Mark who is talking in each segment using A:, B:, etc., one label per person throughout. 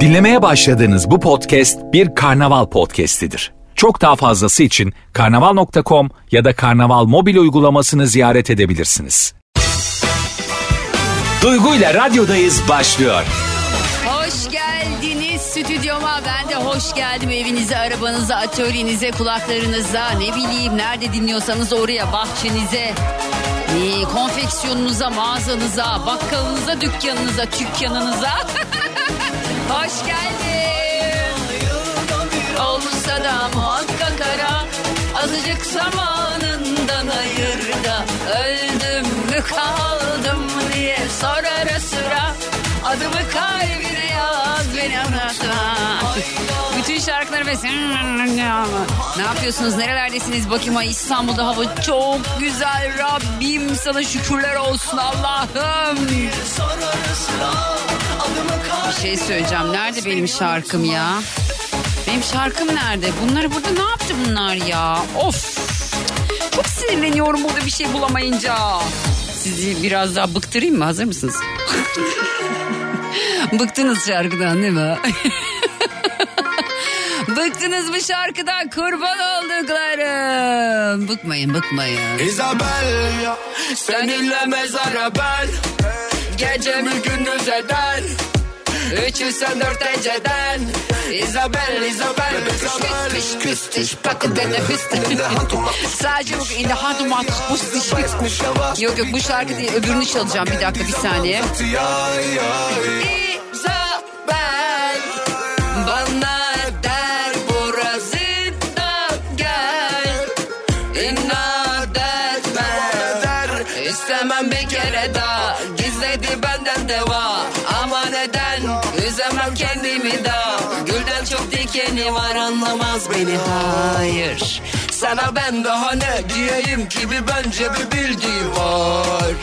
A: Dinlemeye başladığınız bu podcast bir karnaval podcastidir. Çok daha fazlası için karnaval.com ya da karnaval mobil uygulamasını ziyaret edebilirsiniz. Duygu ile radyodayız başlıyor.
B: Hoş geldiniz stüdyoma. Ben de hoş geldim evinize, arabanıza, atölyenize, kulaklarınıza. Ne bileyim nerede dinliyorsanız oraya, bahçenize. Ee, konfeksiyonunuza, mağazanıza, bakkalınıza, dükkanınıza, dükkanınıza. hoş geldin. Olsa da muhakkak ara. Azıcık zamanından ayır da öldüm mü kaldım diye sor ara sıra. Adımı kalbine yaz beni anlatma. Bütün şarkıları ve ne yapıyorsunuz nerelerdesiniz bakayım ay İstanbul'da hava çok güzel Rabbim sana şükürler olsun Allah'ım. Bir şey söyleyeceğim nerede benim şarkım ya? Benim şarkım nerede? Bunları burada ne yaptı bunlar ya? Of! Çok sinirleniyorum burada bir şey bulamayınca. Sizi biraz daha bıktırayım mı? Hazır mısınız? Bıktınız şarkıdan değil mi? Bıktınız mı şarkıdan? Kurban olduklarım. Bıkmayın bıkmayın.
C: Isabel ya seninle mezara ben Gecemi gündüz eder. Üçü sen dört eceden. Isabel, Isabel, Isabel
B: Küstüş küstüş bakın dene hüstüş. Sadece yok in the hand of my Yok yok bu şarkı değil öbürünü çalacağım. Bir dakika bir saniye. Gizledi benden deva. Ama neden? Üzemem kendimi da Gülden çok dikeni var anlamaz beni. Hayır.
C: Sana ben daha ne diyeyim ki? Bir bence bir bildiğim var.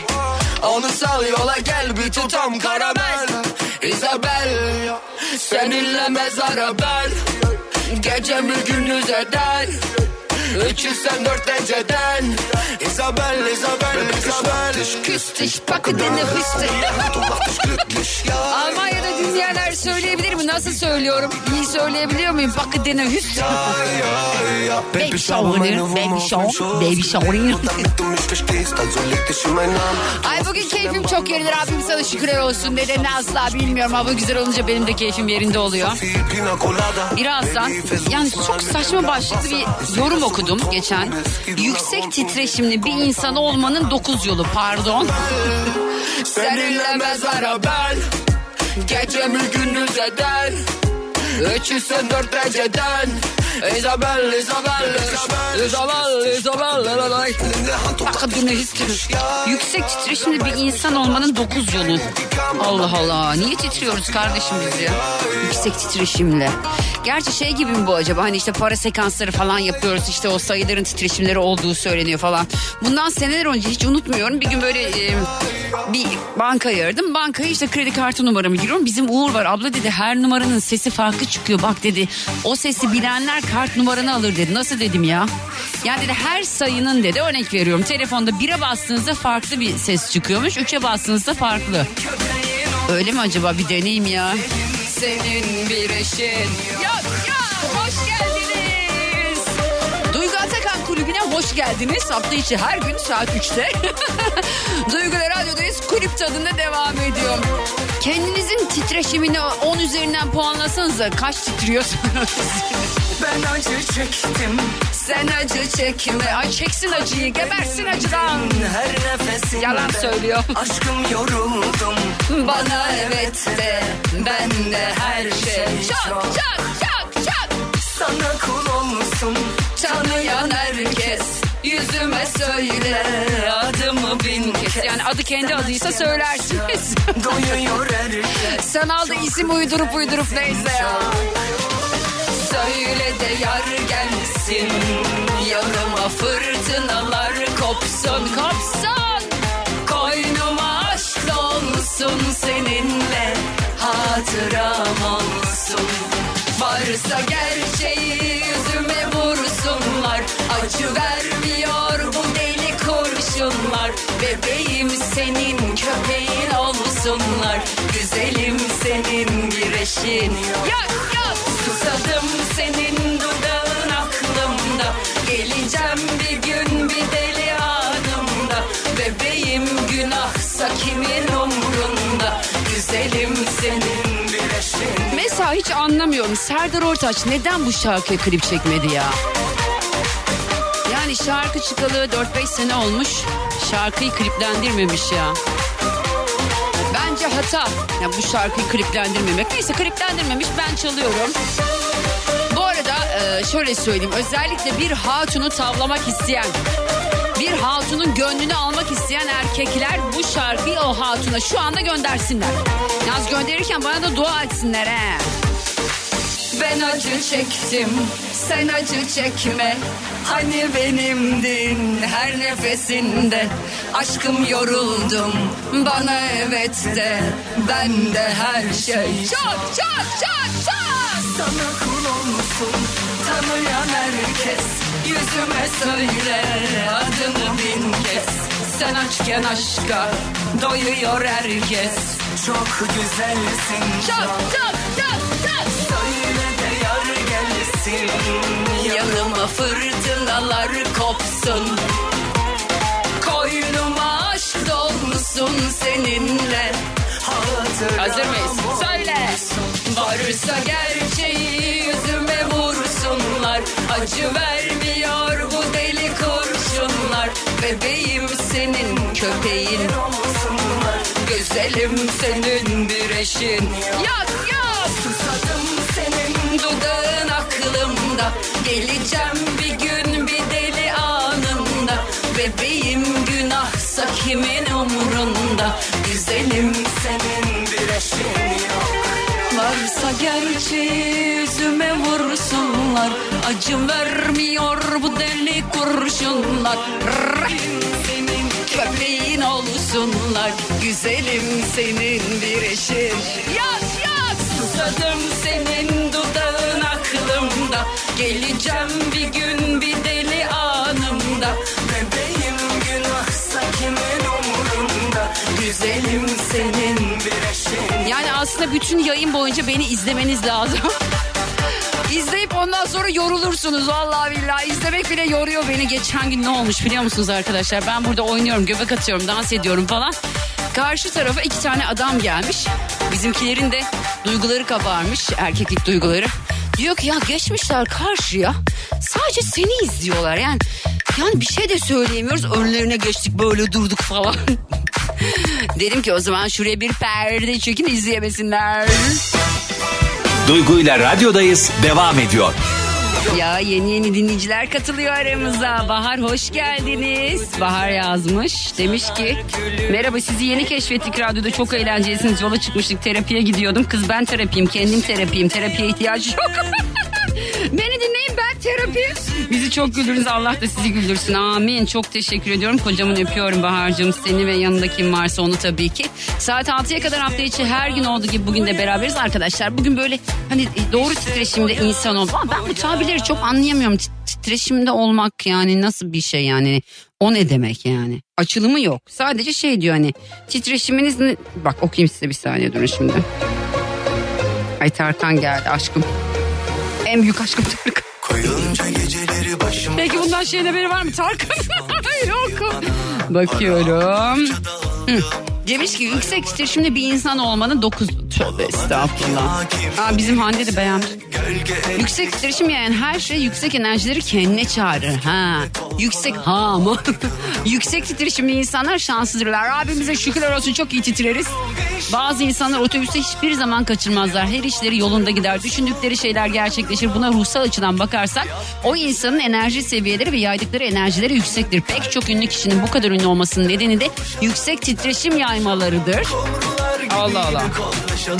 C: Onu sal yola gel bir tutam karamel. Isabel seninle mezara ben. Gecemi gündüz eder Üçü sen dört eceden Isabel, Isabel, Isabel
B: Küstüş bakı dene hüstü Almanya'da dinleyenler söyleyebilir mi? Nasıl söylüyorum? İyi söyleyebiliyor muyum? Bakı dene hüstü Baby shower, baby shower, baby shower. Ay bugün keyfim çok yerinde. Rabbim sana şükürler olsun. Nedenini asla bilmiyorum. Hava güzel olunca benim de keyfim yerinde oluyor. Birazdan yani çok saçma başlıklı bir yorum okudum geçen. Yüksek titreşimli bir insan olmanın dokuz yolu pardon.
C: Seninle mezara ben Gecemi gündüz eder Üçü sen Isabel, Isabel, Isabel, Isabel,
B: Bakın dinle hissediyorum. Yüksek titreşimli bir insan olmanın dokuz yolu. Allah Allah. Niye titriyoruz kardeşim biz ya? Yüksek titreşimle. Gerçi şey gibi mi bu acaba? Hani işte para sekansları falan yapıyoruz. işte o sayıların titreşimleri olduğu söyleniyor falan. Bundan seneler önce hiç unutmuyorum. Bir gün böyle e, bir bankayı aradım. Bankaya işte kredi kartı numaramı giriyorum. Bizim Uğur var. Abla dedi her numaranın sesi farklı çıkıyor. Bak dedi o sesi bilenler kart numaranı alır dedi. Nasıl dedim ya? Yani dedi her sayının dedi örnek veriyorum. Telefonda bire bastığınızda farklı bir ses çıkıyormuş. Üçe bastığınızda farklı. Öyle mi acaba bir deneyim ya. Senin bir eşin. Ya Kulübü'ne hoş geldiniz. Hafta içi her gün saat 3'te. Duygular Radyo'dayız. Kulüp tadında devam ediyor. Kendinizin titreşimini 10 üzerinden puanlasanıza kaç titriyorsunuz?
C: Ben acı çektim
B: Sen acı çekme. Ay çeksin acıyı gebersin acıdan.
C: her nefesimde
B: Yalan söylüyor.
C: Aşkım yoruldum
B: Bana evet de ben de her şey. Çak çak çak çak.
C: Sana kul olmuşum
B: Tanıyan herkes yüzüme söyle adımı bin kez. Yani adı kendi adıysa söylersiniz.
C: Doyuyor herkes
B: Sanalda isim uydurup uydurup neyse ya. Söyle de yar gelsin Yanıma fırtınalar kopsun kopsun Koynuma aşk dolsun seninle Hatıram olsun Varsa gerçeği Acı vermiyor. Bu deli kurşunlar Bebeğim senin köpeğin olsunlar. Güzelim senin bir eşin Yak yak Susadım senin dudağın aklımda. Geleceğim bir gün bir deli anımda. Bebeğim günahsa kimin umrunda? Güzelim senin bir eşin Mesela hiç anlamıyorum. Serdar Ortaç neden bu şarkıya klip çekmedi ya? Yani şarkı çıkalı 4-5 sene olmuş. Şarkıyı kliplendirmemiş ya. Bence hata. Ya bu şarkıyı kliplendirmemek. Neyse kliplendirmemiş ben çalıyorum. Bu arada e, şöyle söyleyeyim. Özellikle bir hatunu tavlamak isteyen, bir hatunun gönlünü almak isteyen erkekler bu şarkıyı o hatuna şu anda göndersinler. Yalnız gönderirken bana da dua etsinler he. Ben acı çektim, sen acı çekme. Hani benimdin her nefesinde. Aşkım yoruldum, bana evet de. Ben de her şey. Çat çat çat çat. Sana kul olsun, tanıyan herkes. Yüzüme söyle adını bin kez. Sen açken aşka doyuyor herkes. Çok güzelsin. Çat çat çat çat. Gelsin. Yanıma fırtınalar kopsun. Koynuma aşk dolsun seninle. Hazır mıyız? Söyle. Varsa gerçeği yüzüme vursunlar. Acı vermiyor bu deli kurşunlar. Bebeğim senin köpeğin. Güzelim senin bir eşin. Yak yak. Susadım senin dudağın aklımda. Geleceğim bir gün bir deli anında. Bebeğim günahsa kimin umrunda. Güzelim senin bir eşin yok. Varsa gerçeği yüzüme vursunlar Acı vermiyor bu deli kurşunlar Senin köpeğin olsunlar Güzelim senin bir eşin Yaz yaz Susadım senin dudağın aklımda Geleceğim bir gün bir deli anımda Bebeğim günahsa kimin umurunda Güzelim senin bir eşin Yani aslında bütün yayın boyunca beni izlemeniz lazım İzleyip ondan sonra yorulursunuz vallahi billahi. İzlemek bile yoruyor beni. Geçen gün ne olmuş biliyor musunuz arkadaşlar? Ben burada oynuyorum, göbek atıyorum, dans ediyorum falan. Karşı tarafa iki tane adam gelmiş. Bizimkilerin de duyguları kabarmış, erkeklik duyguları. Diyor ki ya geçmişler karşıya. Sadece seni izliyorlar yani. Yani bir şey de söyleyemiyoruz. Önlerine geçtik böyle durduk falan. Dedim ki o zaman şuraya bir perde çekin izleyemesinler.
A: Duygu ile radyodayız devam ediyor.
B: Ya yeni yeni dinleyiciler katılıyor aramıza. Bahar hoş geldiniz. Bahar yazmış. Demiş ki merhaba sizi yeni keşfettik radyoda çok eğlencelisiniz. Yola çıkmıştık terapiye gidiyordum. Kız ben terapiyim kendim terapiyim. Terapiye ihtiyacı yok. Beni dinleyin ben terapi. Bizi çok güldürünüz Allah da sizi güldürsün. Amin. Çok teşekkür ediyorum. Kocaman öpüyorum Bahar'cığım. Seni ve yanında kim varsa onu tabii ki. Saat 6'ya kadar hafta içi her gün olduğu gibi bugün de beraberiz arkadaşlar. Bugün böyle hani doğru titreşimde insan ol. Ben bu tabirleri çok anlayamıyorum. Titreşimde olmak yani nasıl bir şey yani. O ne demek yani? Açılımı yok. Sadece şey diyor hani titreşiminiz ne? Bak okuyayım size bir saniye durun şimdi. Ay Tarkan geldi aşkım. En büyük aşkım Tarkan.
C: Koyunca geceleri başım
B: Peki bundan şeyin haberi var mı Tarkan? Yok. Bakıyorum. Hı. Demiş ki yüksek titreşimli bir insan olmanın 9... Tövbe estağfurullah. Aa, bizim Hande de beğenmiş. Yüksek titreşim yani her şey yüksek enerjileri kendine çağırır. Ha. Yüksek ha ama. yüksek titreşimli insanlar şanssızdırlar. Abimize şükürler olsun çok iyi titreriz. Bazı insanlar otobüste hiçbir zaman kaçırmazlar. Her işleri yolunda gider. Düşündükleri şeyler gerçekleşir. Buna ruhsal açıdan bakarsak o insanın enerji seviyeleri ve yaydıkları enerjileri yüksektir. Pek çok ünlü kişinin bu kadar ünlü olmasının nedeni de yüksek titreşim yaymalarıdır. Allah Allah.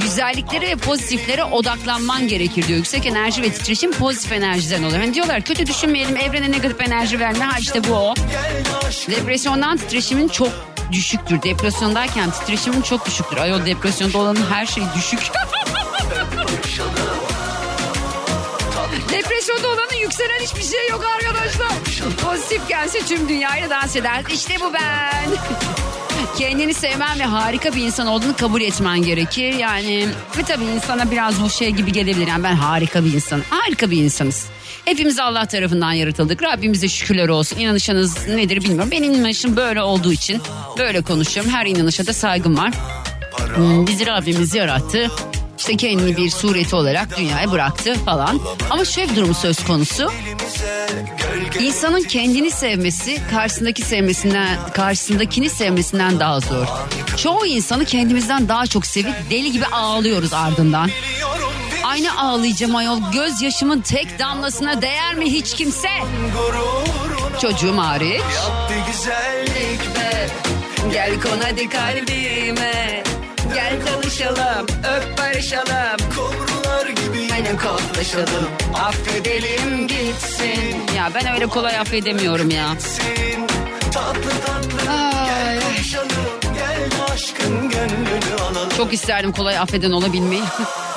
B: Güzelliklere ve pozitiflere odaklanman gerekir diyor. Yüksek enerji ve titreşim pozitif enerjiden olur. Hani diyorlar kötü düşünmeyelim evrene negatif enerji verme. Ha işte bu o. Depresyondan titreşimin çok düşüktür. Depresyondayken titreşimin çok düşüktür. Ayol depresyonda olanın her şeyi düşük. Depresyonda olanın yükselen hiçbir şey yok arkadaşlar. Pozitif gelse tüm dünyayla dans eder. İşte bu ben. kendini sevmen ve harika bir insan olduğunu kabul etmen gerekir. Yani ve tabii insana biraz bu şey gibi gelebilir. Yani ben harika bir insanım. Harika bir insanız. Hepimiz Allah tarafından yaratıldık. Rabbimize şükürler olsun. İnanışınız nedir bilmiyorum. Benim inanışım böyle olduğu için böyle konuşuyorum. Her inanışa da saygım var. Hmm, bizi Rabbimiz yarattı. İşte kendini bir sureti olarak dünyaya bıraktı falan. Ama şöyle bir durum söz konusu. İnsanın kendini sevmesi karşısındaki sevmesinden karşısındakini sevmesinden daha zor. Çoğu insanı kendimizden daha çok sevip deli gibi ağlıyoruz ardından. Aynı ağlayacağım ayol gözyaşımın tek damlasına değer mi hiç kimse? Çocuğum hariç. Gel kon hadi kalbime. Gel tanışalım, öp barışalım.
C: Kumrular gibi
B: Aynen koklaşalım. Affedelim gitsin. Ya ben öyle kolay affedemiyorum ya.
C: tatlı tatlı
B: Ay,
C: konuşalım. Gel aşkın gönlünü alalım.
B: çok isterdim kolay affeden olabilmeyi.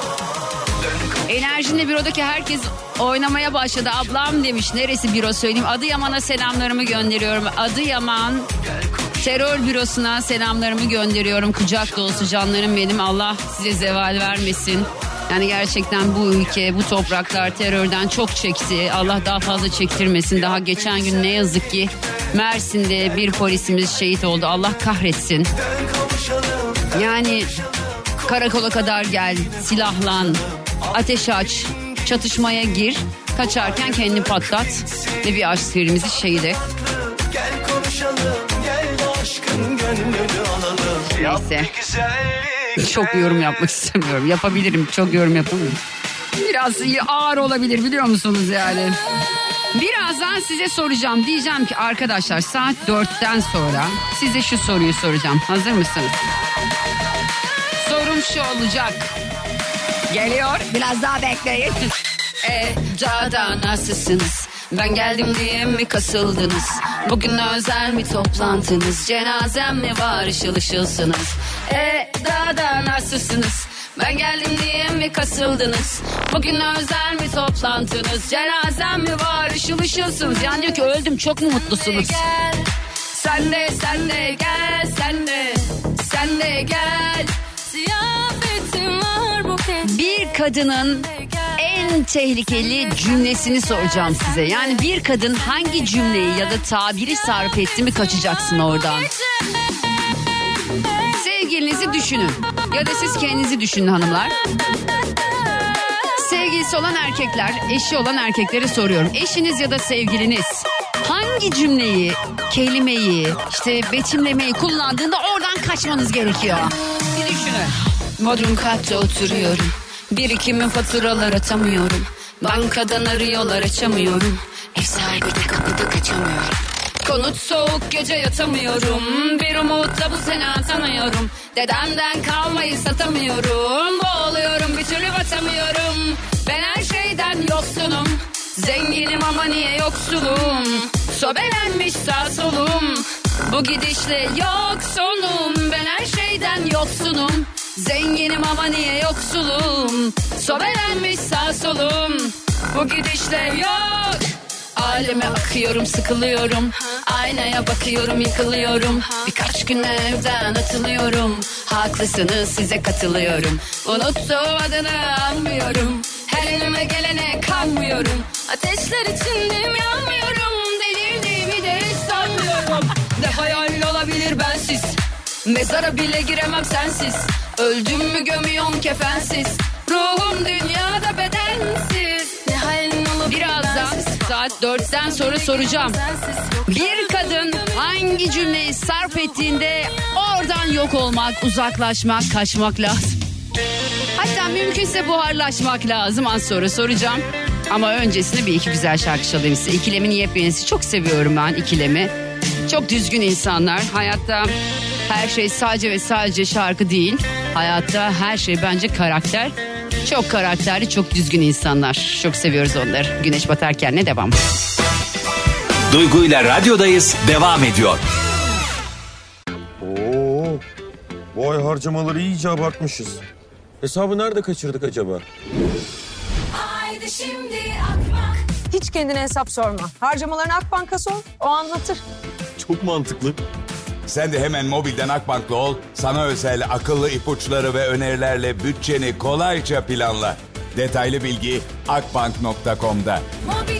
B: Enerjinle bürodaki herkes oynamaya başladı. Ablam demiş neresi büro söyleyeyim. Adıyaman'a selamlarımı gönderiyorum. Adıyaman terör bürosuna selamlarımı gönderiyorum. Kucak dolusu canlarım benim. Allah size zeval vermesin. Yani gerçekten bu ülke, bu topraklar terörden çok çekti. Allah daha fazla çektirmesin. Daha geçen gün ne yazık ki Mersin'de bir polisimiz şehit oldu. Allah kahretsin. Yani karakola kadar gel, silahlan, ateş aç, çatışmaya gir, kaçarken kendini patlat ve bir askerimizi şehit et.
C: Gel konuşalım. Gel aşkın gönlünü alalım.
B: Neyse. Çok yorum yapmak istemiyorum. Yapabilirim, çok yorum yapamıyorum. Biraz ağır olabilir biliyor musunuz yani? Birazdan size soracağım. Diyeceğim ki arkadaşlar saat dörtten sonra size şu soruyu soracağım. Hazır mısınız? Sorum şu olacak. Geliyor. Biraz daha bekleyin. e, daha nasılsınız? Ben geldim diye mi kasıldınız? Bugün özel mi toplantınız? Cenazem mi var ışıl ışılsınız? E, daha da nasılsınız? Ben geldim diye mi kasıldınız? Bugün özel mi toplantınız? Cenazem mi var ışıl ışılsınız? Yani diyor ki öldüm çok mu mutlusunuz? Sen de sen de gel sen de sen de gel. Bir kadının en tehlikeli cümlesini soracağım size. Yani bir kadın hangi cümleyi ya da tabiri sarf etti mi kaçacaksın oradan. Sevgilinizi düşünün. Ya da siz kendinizi düşünün hanımlar. Sevgilisi olan erkekler, eşi olan erkeklere soruyorum. Eşiniz ya da sevgiliniz hangi cümleyi, kelimeyi, işte betimlemeyi kullandığında oradan kaçmanız gerekiyor. Bir düşünün. Bodrum katta oturuyorum. Birikimin faturalar atamıyorum. Bankadan arıyorlar açamıyorum. Ev sahibi de kapıda kaçamıyorum. Konut soğuk gece yatamıyorum. Bir umutla bu sene atanıyorum. Dedemden kalmayı satamıyorum. Boğuluyorum bir türlü batamıyorum. Ben her şeyden yoksunum. Zenginim ama niye yoksulum? Sobelenmiş sağ solum. Bu gidişle yok sonum. Ben her şeyden yoksunum. Zenginim ama niye yoksulum? Sobelenmiş sağ solum. Bu gidişle yok. Aleme akıyorum sıkılıyorum. Aynaya bakıyorum yıkılıyorum. Birkaç gün evden atılıyorum. Haklısınız size katılıyorum. Unuttuğum adını anmıyorum Her elime gelene kanmıyorum. Ateşler içindeyim yanmıyorum. Delirdiğimi de hiç sanmıyorum. Ne hayal olabilir bensiz. Mezara bile giremem sensiz Öldüm mü gömüyorsun kefensiz Ruhum dünyada bedensiz Ne halin olabilir Birazdan saat dörtten sonra soracağım. Bir kadın hangi cümleyi sarf ettiğinde oradan yok olmak, uzaklaşmak, kaçmak lazım. Hatta mümkünse buharlaşmak lazım az sonra soracağım. Ama öncesinde bir iki güzel şarkı çalayım size. İkilemin yepyenisi çok seviyorum ben ikilemi. Çok düzgün insanlar. Hayatta her şey sadece ve sadece şarkı değil. Hayatta her şey bence karakter. Çok karakterli, çok düzgün insanlar. Çok seviyoruz onları. Güneş batarken ne devam?
A: Duygu ile radyodayız devam ediyor.
D: Oo, bu ay harcamaları iyice abartmışız. Hesabı nerede kaçırdık acaba?
E: Haydi şimdi akmak.
F: Hiç kendine hesap sorma. Harcamalarını Akbank'a sor, o anlatır.
D: Çok mantıklı.
F: Sen de hemen mobilden Akbank'la ol. Sana özel akıllı ipuçları ve önerilerle bütçeni kolayca planla. Detaylı bilgi akbank.com'da.
E: Mobilin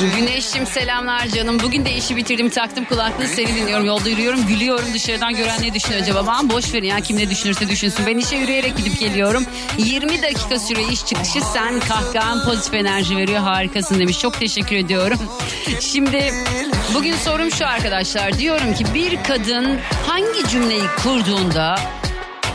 B: Güneşim selamlar canım. Bugün de işi bitirdim taktım kulaklığı seni dinliyorum. Yolda yürüyorum gülüyorum dışarıdan gören ne düşünüyor acaba? Aman boş verin ya kim ne düşünürse düşünsün. Ben işe yürüyerek gidip geliyorum. 20 dakika sürüyor iş çıkışı sen kahkahan pozitif enerji veriyor harikasın demiş. Çok teşekkür ediyorum. Şimdi bugün sorum şu arkadaşlar. Diyorum ki bir kadın hangi cümleyi kurduğunda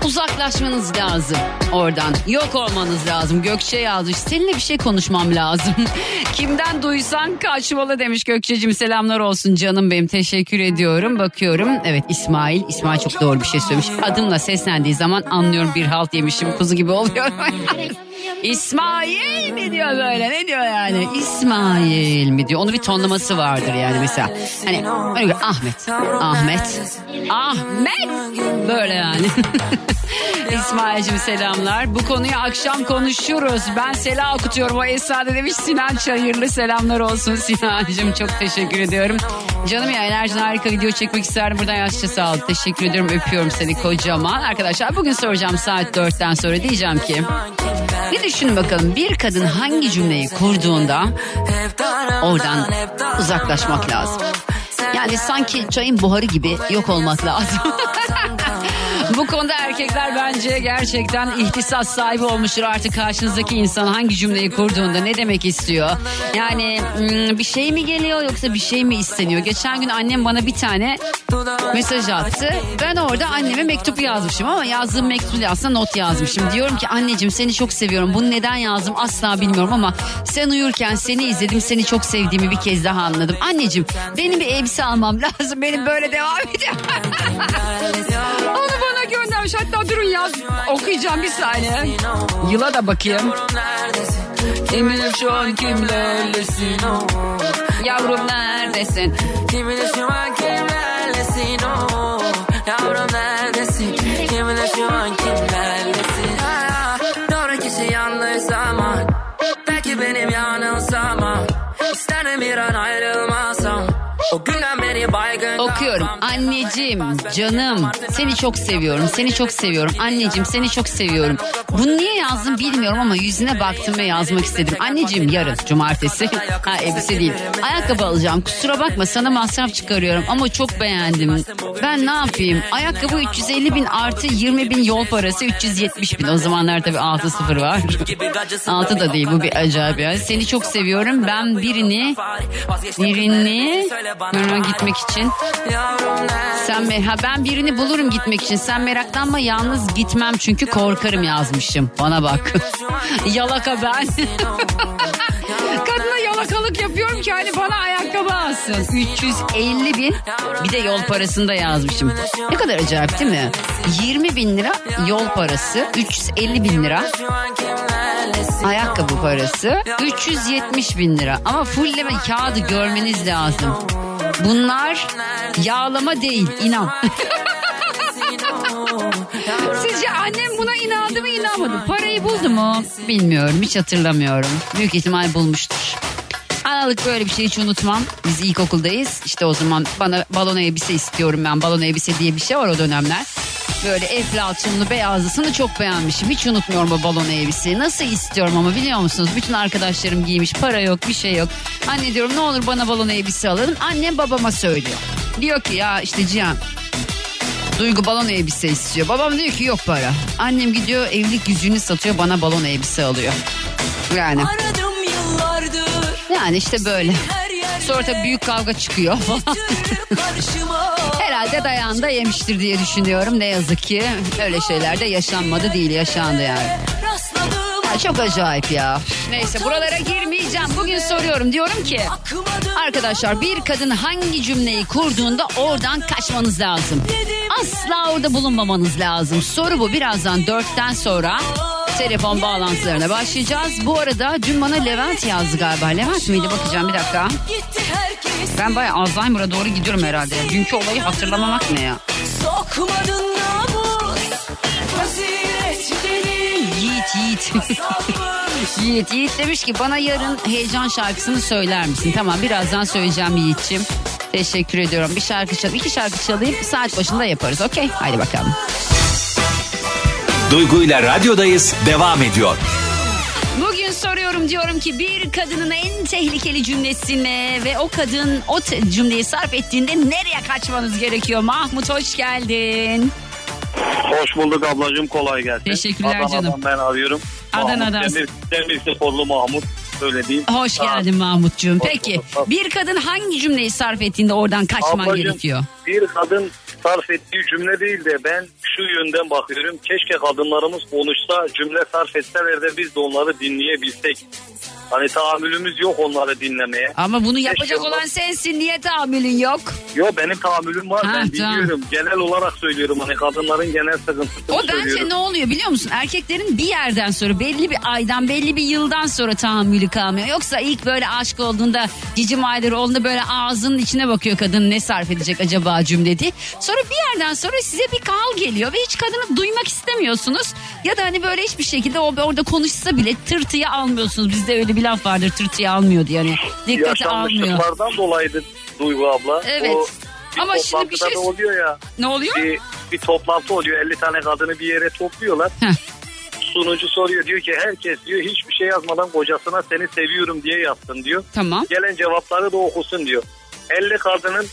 B: uzaklaşmanız lazım oradan. Yok olmanız lazım. Gökçe yazmış. Seninle bir şey konuşmam lazım. Kimden duysan kaçmalı demiş Gökçe'cim. Selamlar olsun canım benim. Teşekkür ediyorum. Bakıyorum. Evet İsmail. İsmail çok doğru bir şey söylemiş. Adımla seslendiği zaman anlıyorum bir halt yemişim. Kuzu gibi oluyor. İsmail mi diyor böyle ne diyor yani İsmail mi diyor onu bir tonlaması vardır yani mesela hani Ahmet Ahmet Ahmet böyle yani İsmail'cim selamlar. Bu konuyu akşam konuşuruz. Ben Sela okutuyorum. O Esra da demiş Sinan Çayırlı selamlar olsun Sinan'cım çok teşekkür ediyorum. Canım ya enerjin harika video çekmek isterdim. Buradan yaşça sağ teşekkür ediyorum öpüyorum seni kocaman. Arkadaşlar bugün soracağım saat 4'ten sonra. Diyeceğim ki bir düşünün bakalım bir kadın hangi cümleyi kurduğunda oradan uzaklaşmak lazım. Yani sanki çayın buharı gibi yok olmak lazım. Bu konuda erkekler bence gerçekten ihtisas sahibi olmuştur artık karşınızdaki insan hangi cümleyi kurduğunda ne demek istiyor. Yani hmm, bir şey mi geliyor yoksa bir şey mi isteniyor? Geçen gün annem bana bir tane mesaj attı. Ben orada anneme mektup yazmışım ama yazdığım mektupta aslında not yazmışım. Diyorum ki anneciğim seni çok seviyorum. Bunu neden yazdım asla bilmiyorum ama sen uyurken seni izledim seni çok sevdiğimi bir kez daha anladım. Anneciğim benim bir elbise almam lazım. Benim böyle devam ediyor. Onu bana göndermiş. Hatta durun yaz. Okuyacağım bir saniye. Yıla da bakayım. Kim bilir şu an kimlerlesin Yavrum neredesin?
C: Kim bilir şu an kimlerlesin o Yavrum neredesin Kim bilir şu an kimlerlesin Doğru kişi yanlış zaman Belki benim yanılsamam İsterim bir an ayrılmasam O günden beri baygın
B: Okuyorum. Anneciğim, canım, seni çok seviyorum, seni çok seviyorum. Anneciğim, seni çok seviyorum. Bunu niye yazdım bilmiyorum ama yüzüne baktım ve yazmak istedim. Anneciğim yarın, cumartesi. Ha elbise değil. Ayakkabı alacağım. Kusura bakma sana masraf çıkarıyorum ama çok beğendim. Ben ne yapayım? Ayakkabı 350 bin artı 20 bin yol parası 370 bin. O zamanlar tabii 6 sıfır var. 6 da değil bu bir acayip ya. Seni çok seviyorum. Ben birini birini gitmek için sen me ha ben birini bulurum gitmek için. Sen meraklanma yalnız gitmem çünkü korkarım yazmışım. Bana bak. Yalaka ben. Kadına yalakalık yapıyorum ki hani bana ayakkabı alsın. 350 bin bir de yol parasını da yazmışım. Ne kadar acayip değil mi? 20 bin lira yol parası, 350 bin lira ayakkabı parası, 370 bin lira. Ama fulleme kağıdı görmeniz lazım. Bunlar yağlama değil inan. Sizce annem buna inandı mı inanmadı? Parayı buldu mu? Bilmiyorum hiç hatırlamıyorum. Büyük ihtimal bulmuştur. Analık böyle bir şey hiç unutmam. Biz ilkokuldayız. İşte o zaman bana balon elbise istiyorum ben. Balon elbise diye bir şey var o dönemler. Böyle eflatunlu beyazlısını çok beğenmişim. Hiç unutmuyorum o balon elbiseyi. Nasıl istiyorum ama biliyor musunuz? Bütün arkadaşlarım giymiş. Para yok bir şey yok. Anne diyorum ne olur bana balon elbise alın. Annem babama söylüyor. Diyor ki ya işte Cihan Duygu balon elbise istiyor. Babam diyor ki yok para. Annem gidiyor evlilik yüzüğünü satıyor bana balon elbise alıyor. Yani yani işte böyle. Sonra tabii büyük kavga çıkıyor falan. Herhalde dayağında yemiştir diye düşünüyorum. Ne yazık ki öyle şeyler de yaşanmadı değil yaşandı yani. Ya çok acayip ya. Neyse buralara girmeyeceğim. Bugün soruyorum diyorum ki Arkadaşlar bir kadın hangi cümleyi kurduğunda oradan kaçmanız lazım. Asla orada bulunmamanız lazım. Soru bu. Birazdan dörtten sonra telefon bağlantılarına başlayacağız. Bu arada dün bana Levent yazdı galiba. Levent miydi? Bakacağım bir dakika. Ben bayağı Alzheimer'a doğru gidiyorum herhalde. Dünkü olayı hatırlamamak ne ya?
E: sokmadın namus
B: Yiğit Yiğit. Yiğit Yiğit demiş ki bana yarın heyecan şarkısını söyler misin? Tamam birazdan söyleyeceğim Yiğit'ciğim. Teşekkür ediyorum. Bir şarkı çal, iki şarkı çalayım. Saat başında yaparız. Okey. Haydi bakalım.
A: Duygu ile radyodayız devam ediyor.
B: Soruyorum diyorum ki bir kadının en tehlikeli cümlesine ve o kadın o cümleyi sarf ettiğinde nereye kaçmanız gerekiyor? Mahmut hoş geldin.
G: Hoş bulduk ablacığım kolay gelsin.
B: Teşekkürler
G: Adana'dan
B: canım.
G: ben arıyorum.
B: Adana'dan.
G: Mahmut Demir, Demir Sporlu Mahmut söylediğim.
B: Hoş geldin Mahmutcuğum. Peki
G: bulduk.
B: bir kadın hangi cümleyi sarf ettiğinde oradan kaçman
G: Ablacığım,
B: gerekiyor?
G: Bir kadın sarf ettiği cümle değil de ben şu yönden bakıyorum. Keşke kadınlarımız konuşsa cümle sarf etseler de biz de onları dinleyebilsek. Hani tahammülümüz yok onları dinlemeye.
B: Ama bunu yapacak
G: Keşke
B: olan sensin. Niye tahammülün yok?
G: Yo benim tahammülüm var
B: Ha,
G: ben
B: tamam.
G: dinliyorum. Genel olarak söylüyorum hani kadınların genel sıkıntısını
B: O bence
G: söylüyorum.
B: ne oluyor biliyor musun? Erkeklerin bir yerden sonra belli bir aydan belli bir yıldan sonra tahammülü kalmıyor. Yoksa ilk böyle aşk olduğunda cicim ayları olduğunda böyle ağzının içine bakıyor kadın ne sarf edecek acaba cümle diye. Sonra bir yerden sonra size bir kal geliyor ve hiç kadını duymak istemiyorsunuz. Ya da hani böyle hiçbir şekilde o orada konuşsa bile tırtıya almıyorsunuz. Bizde öyle bir laf vardır tırtıya almıyor diye. Yani dikkate almıyor.
G: Yaşanmışlıklardan dolayıdır Duygu abla.
B: Evet.
G: O bir
B: Ama şimdi bir şey-
G: oluyor ya.
B: Ne oluyor?
G: bir, bir toplantı oluyor 50 tane kadını bir yere topluyorlar.
B: Heh.
G: Sunucu soruyor diyor ki herkes diyor hiçbir şey yazmadan kocasına seni seviyorum diye yazsın diyor.
B: Tamam.
G: Gelen cevapları da okusun diyor. 50 kadının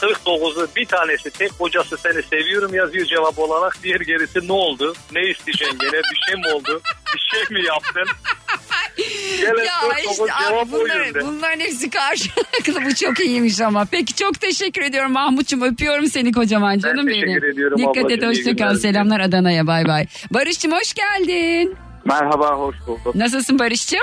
G: 49'u bir tanesi tek kocası seni seviyorum yazıyor cevap olarak. Diğer gerisi ne oldu? Ne isteyeceksin gene? Bir şey mi oldu? Bir şey mi yaptın? Gelen
B: Ya
G: 49
B: işte abi bunlar, bunların hepsi karşılıklı. Bu çok iyiymiş ama. Peki çok teşekkür ediyorum Mahmut'cum. Öpüyorum seni kocaman canım benim.
G: teşekkür ediyorum
B: Dikkat et
G: ablacığım, iyi
B: hoşça kal.
G: günler.
B: Selamlar Adana'ya bay bay. Barış'cığım hoş geldin.
G: Merhaba hoş bulduk.
B: Nasılsın Barış'cığım?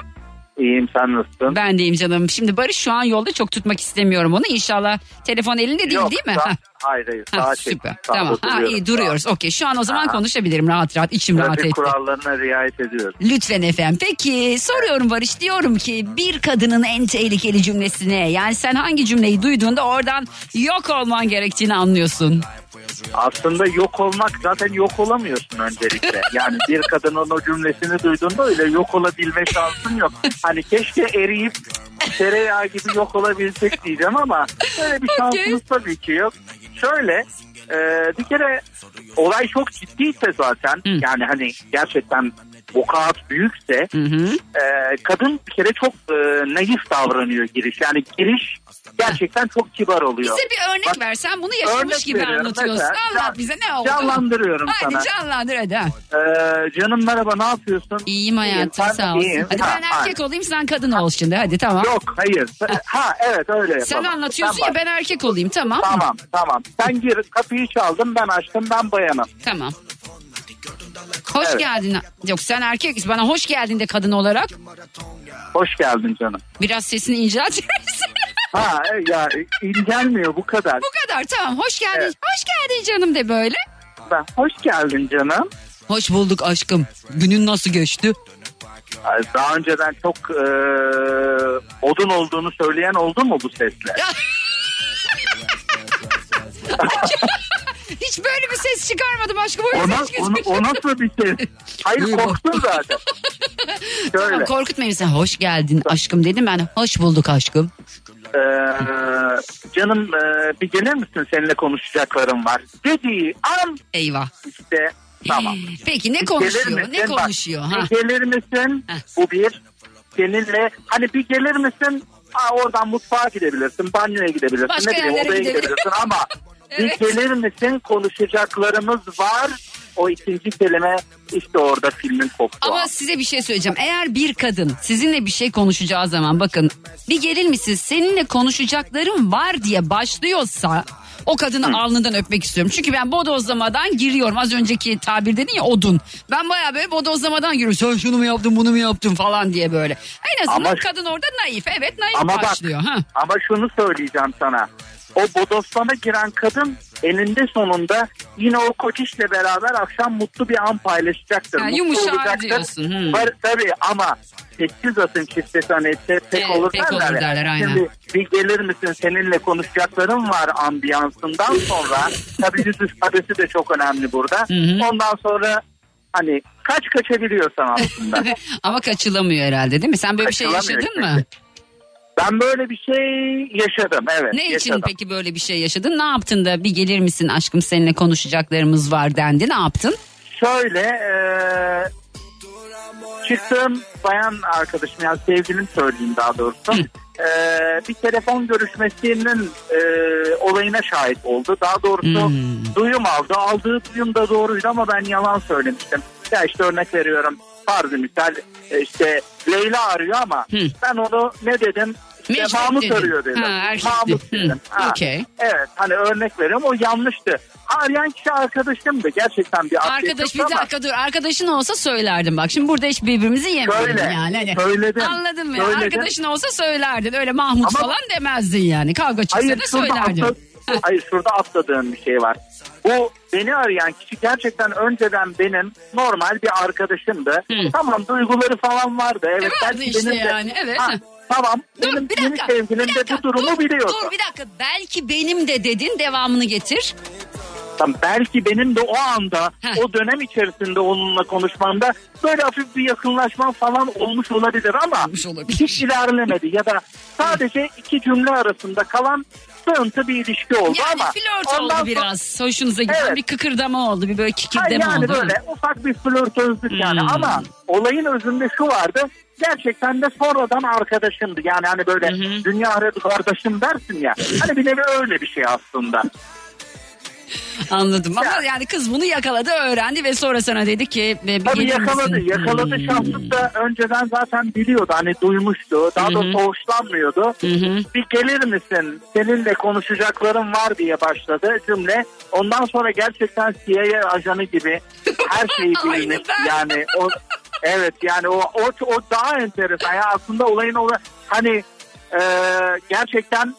G: İyiyim sen nasılsın?
B: Ben deyim canım. Şimdi Barış şu an yolda çok tutmak istemiyorum onu. İnşallah telefon elinde değil
G: Yok,
B: değil mi?
G: sağ-
B: Ha.
G: Hayır hayır.
B: Ha,
G: sağa
B: süper.
G: çektim, sağda
B: Tamam. Ha, iyi duruyoruz. Okey. Şu an o zaman
G: Aha.
B: konuşabilirim rahat rahat. İçim rahat
G: Trafik
B: etti.
G: kurallarına riayet ediyorum.
B: Lütfen efendim. Peki soruyorum Barış diyorum ki bir kadının en tehlikeli cümlesi ne? Yani sen hangi cümleyi duyduğunda oradan yok olman gerektiğini anlıyorsun.
G: Aslında yok olmak zaten yok olamıyorsun öncelikle. Yani bir kadının o cümlesini duyduğunda öyle yok olabilme şansın yok. Hani keşke eriyip tereyağı gibi yok olabilsek diyeceğim ama öyle bir şansımız tabii ki yok. Şöyle e, bir kere olay çok ciddiyse zaten yani hani gerçekten vukuat büyükse
B: Hı hı.
G: e, kadın bir kere çok e, naif davranıyor giriş. Yani giriş gerçekten çok kibar oluyor.
B: Bize bir örnek
G: Bak,
B: ver. Sen bunu yaşamış gibi anlatıyorsun.
G: Mesela
B: Anlat bize ne oldu?
G: Canlandırıyorum
B: Hadi
G: sana.
B: canlandır hadi. ha.
G: Ee, canım merhaba ne yapıyorsun?
B: İyiyim hayatım
G: sen
B: sağ olsun.
G: iyiyim.
B: Hadi
G: Ha,
B: ben erkek olayım sen kadın ol şimdi hadi tamam.
G: Yok hayır. Ha evet öyle yapalım.
B: Sen anlatıyorsun ya
G: bak.
B: ben erkek olayım tamam.
G: Tamam tamam. Sen gir kapıyı çaldım ben açtım ben bayanım.
B: Tamam. Hoş
G: Evet.
B: geldin. Yok sen erkek bana hoş geldin de kadın olarak.
G: Hoş geldin canım.
B: Biraz sesini inceltir misin?
G: Ha ya incelmiyor bu kadar.
B: Bu kadar tamam. Hoş geldin.
G: Evet.
B: Hoş geldin canım de böyle.
G: Ben, hoş geldin canım.
B: Hoş bulduk aşkım. Günün nasıl geçti?
G: Daha önceden çok e, odun olduğunu söyleyen oldu mu bu sesle?
B: Hiç böyle bir ses çıkarmadım aşkım. O
G: Ona,
B: ses
G: onu, o nasıl bir ses? Hayır
B: İyi bak.
G: korktun zaten. Şöyle.
B: Tamam korkutmayın sen. Hoş geldin aşkım dedim ben. Hoş bulduk aşkım.
G: Ee, canım e, bir gelir misin seninle konuşacaklarım var. Dediği an
B: Eyvah.
G: işte tamam.
B: Peki ne konuşuyor?
G: gelir
B: Ne
G: misin? Bak,
B: konuşuyor? Ha?
G: Bir gelir misin?
B: Heh.
G: Bu bir. Seninle hani bir gelir misin? Aa, oradan mutfağa gidebilirsin, banyoya gidebilirsin,
B: Başka
G: ne bileyim
B: yerlere
G: odaya
B: gidebilir.
G: gidebilirsin ama
B: Evet.
G: bir gelir misin konuşacaklarımız var. O ikinci kelime işte orada filmin koptu.
B: Ama size bir şey söyleyeceğim. Eğer bir kadın sizinle bir şey konuşacağı zaman bakın bir gelir misiniz seninle konuşacaklarım var diye başlıyorsa o kadını alnından öpmek istiyorum. Çünkü ben bodozlamadan giriyorum. Az önceki tabir dedin ya odun. Ben bayağı böyle bodozlamadan giriyorum. Sen şunu mu yaptın bunu mu yaptın falan diye böyle. En azından
G: Ama-
B: kadın orada naif. Evet naif
G: Ama bak
B: başlıyor. Ha.
G: ama şunu söyleyeceğim sana. O bodoslama giren kadın eninde sonunda yine o koçişle beraber akşam mutlu bir an paylaşacaktır.
B: Ha,
G: Mutlu olacaktır.
B: diyorsun, hı.
G: Var, tabii ama sessiz atın çiftesi hani pek,
B: Evet,
G: olur
B: pek
G: derler.
B: olur derler, aynen.
G: Şimdi bir gelir misin seninle konuşacaklarım var ambiyansından sonra tabii yüz ifadesi de çok önemli burada. Ondan sonra hani kaç kaçabiliyorsan aslında.
B: Ama kaçılamıyor herhalde değil mi? Sen böyle bir şey yaşadın
G: işte. Ben böyle bir şey yaşadım evet.
B: Ne için
G: yaşadım.
B: peki böyle bir şey yaşadın? Ne yaptın da bir gelir misin aşkım seninle konuşacaklarımız var dendi. Ne yaptın?
G: Şöyle e, çıktığım bayan arkadaşım yani sevgilim söyleyeyim daha doğrusu. E, bir telefon görüşmesinin e, olayına şahit oldu. Daha doğrusu
B: Hmm.
G: duyum aldı. Aldığı duyum da doğruydu ama ben yalan söylemiştim. Ya işte örnek veriyorum. Farzı misal e, işte Leyla arıyor ama
B: Hı.
G: ben onu ne dedim? İşte
B: Mecnun
G: Mahmut
B: dedin.
G: arıyor dedim.
B: Ha, erkekti.
G: Mahmut dedim. Ha.
B: okey.
G: Evet hani örnek veriyorum o yanlıştı. Arayan kişi arkadaşımdı. Gerçekten bir
B: Arkadaş bir
G: ama-
B: dakika dur. Arkadaşın olsa söylerdim bak. Şimdi burada hiç birbirimizi yemeyelim
G: Söyle,
B: yani. Hani,
G: söyledim,
B: Anladın mı?
G: söyledim.
B: Arkadaşın olsa söylerdin. Öyle Mahmut
G: Ama-
B: falan demezdin yani. Kavga çıksa
G: Hayır
B: da söylerdin.
G: atla- hayır şurada atladığım bir şey var. Bu beni arayan kişi gerçekten önceden benim normal bir arkadaşımdı.
B: Hı.
G: Tamam duyguları falan vardı. Evet,
B: E vardı işte
G: benim de-
B: yani, evet.
G: Ha, tamam.
B: Dur
G: benim,
B: bir
G: benim
B: dakika.
G: sevgilim
B: bir
G: de
B: dakika,
G: bu durumu
B: dur,
G: biliyordu.
B: Dur bir dakika. Belki benim de dedin. Devamını getir.
G: Tamam, belki benim de o anda
B: Heh.
G: o dönem içerisinde onunla konuşmamda böyle hafif bir yakınlaşma falan olmuş olabilir ama
B: Olmuş olabilir.
G: hiç ilerlemedi ya da sadece iki cümle arasında kalan sığıntı bir ilişki oldu
B: Yani
G: ama
B: flört oldu
G: sonra-
B: biraz. Hoşunuza giden
G: Evet.
B: bir kıkırdama oldu. Bir böyle kikirdeme
G: yani
B: oldu.
G: böyle ufak bir flörtözlük yani
B: Hmm.
G: ama olayın özünde şu vardı gerçekten de sonradan arkadaşımdı yani hani böyle
B: Hı hı.
G: dünya arası kardeşim dersin ya hani bir nevi öyle bir şey aslında.
B: Anladım ama
G: Ya.
B: yani kız bunu yakaladı öğrendi ve sonra sana dedi ki "Be- bir
G: Tabii
B: gelir
G: yakaladı.
B: misin?"
G: Yakaladı
B: Hmm.
G: şahslık da önceden zaten biliyordu. Hani duymuştu. Daha da hoşlanmıyordu. Bir gelir misin? Seninle konuşacaklarım var diye başladı cümle. Ondan sonra gerçekten CIA ajanı gibi her şeyi
B: ben.
G: yani o evet yani o o, o daha enteresan. Ya aslında olayın o hani e, gerçekten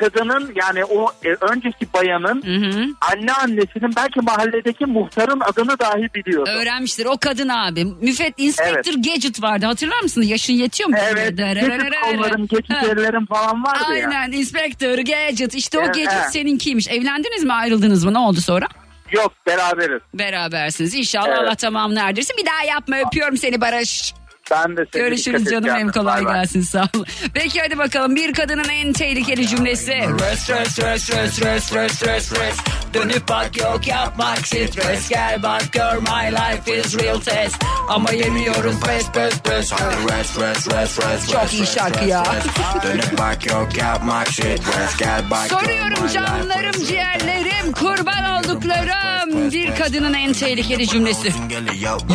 G: kadının yani o e, önceki bayanın
B: Hı hı.
G: anne annesinin belki mahalledeki muhtarın adını dahi biliyordu.
B: Öğrenmiştir o kadın abi. Müfet Inspector Gadget vardı hatırlar mısın? Yaşın yetiyor mu?
G: Evet, geçit kollarım, geçit
B: Ha.
G: ellerim falan vardı ya.
B: Aynen Inspector Gadget işte o
G: Evet,
B: Gadget
G: evet.
B: seninkiymiş. Evlendiniz mi ayrıldınız mı ne oldu sonra?
G: Yok beraberiz.
B: Berabersiniz. İnşallah
G: Evet.
B: Allah tamamını erdirsin. Bir daha yapma öpüyorum seni Barış.
G: Ben de seni
B: Görüşürüz canım hem kolay gelsin sağ ol. Peki hadi bakalım bir kadının en tehlikeli cümlesi.
C: Stres stres stres stres stres stres stres Dönüp bak yok yapmak stres Gel bak gör my life is real test Ama yemiyoruz pes pes pes Hadi rest rest rest rest
B: Çok
C: rest,
B: iyi
C: rest,
B: şarkı
C: rest,
B: ya.
C: rest. Dönüp bak yok yapmak stres Gel bak
B: Soruyorum canlarım ciğerlerim kurban olduklarım bir kadının en tehlikeli cümlesi.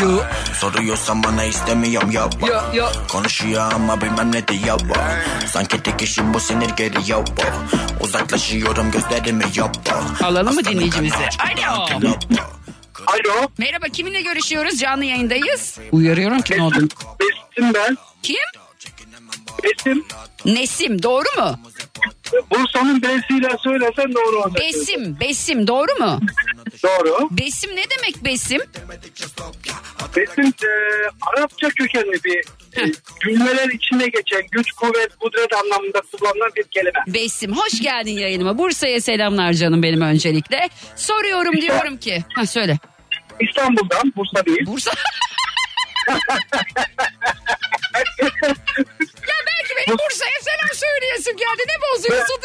B: Yo.
H: Soruyorsan bana istemiyorum yo
B: Yo, yo.
H: Konuşuyor ama bilmem ne diyor Sanki tek işim bu sinir geliyor Uzaklaşıyorum gözlerimi yok
B: Alalım mı dinleyicimizi? Alo.
G: Alo.
B: Merhaba kiminle görüşüyoruz canlı yayındayız. Uyarıyorum kim olduğunu.
G: Besim ben.
B: Kim?
G: Besim.
B: Nesim doğru mu?
G: Bursa'nın B'siyle söylesen doğru olacak.
B: Besim Besim doğru mu?
G: Doğru.
B: Besim ne demek Besim?
G: Besim e, Arapça kökenli bir e, cümleler içine geçen güç, kuvvet, kudret anlamında kullanılan bir kelime.
B: Besim hoş geldin yayınıma. Bursa'ya selamlar canım benim öncelikle. Soruyorum diyorum ki. Ha söyle.
G: İstanbul'dan, Bursa değil.
B: Bursa. ya benim Bursa'ya selam söyleyesim geldi. Ne bozuyorsun?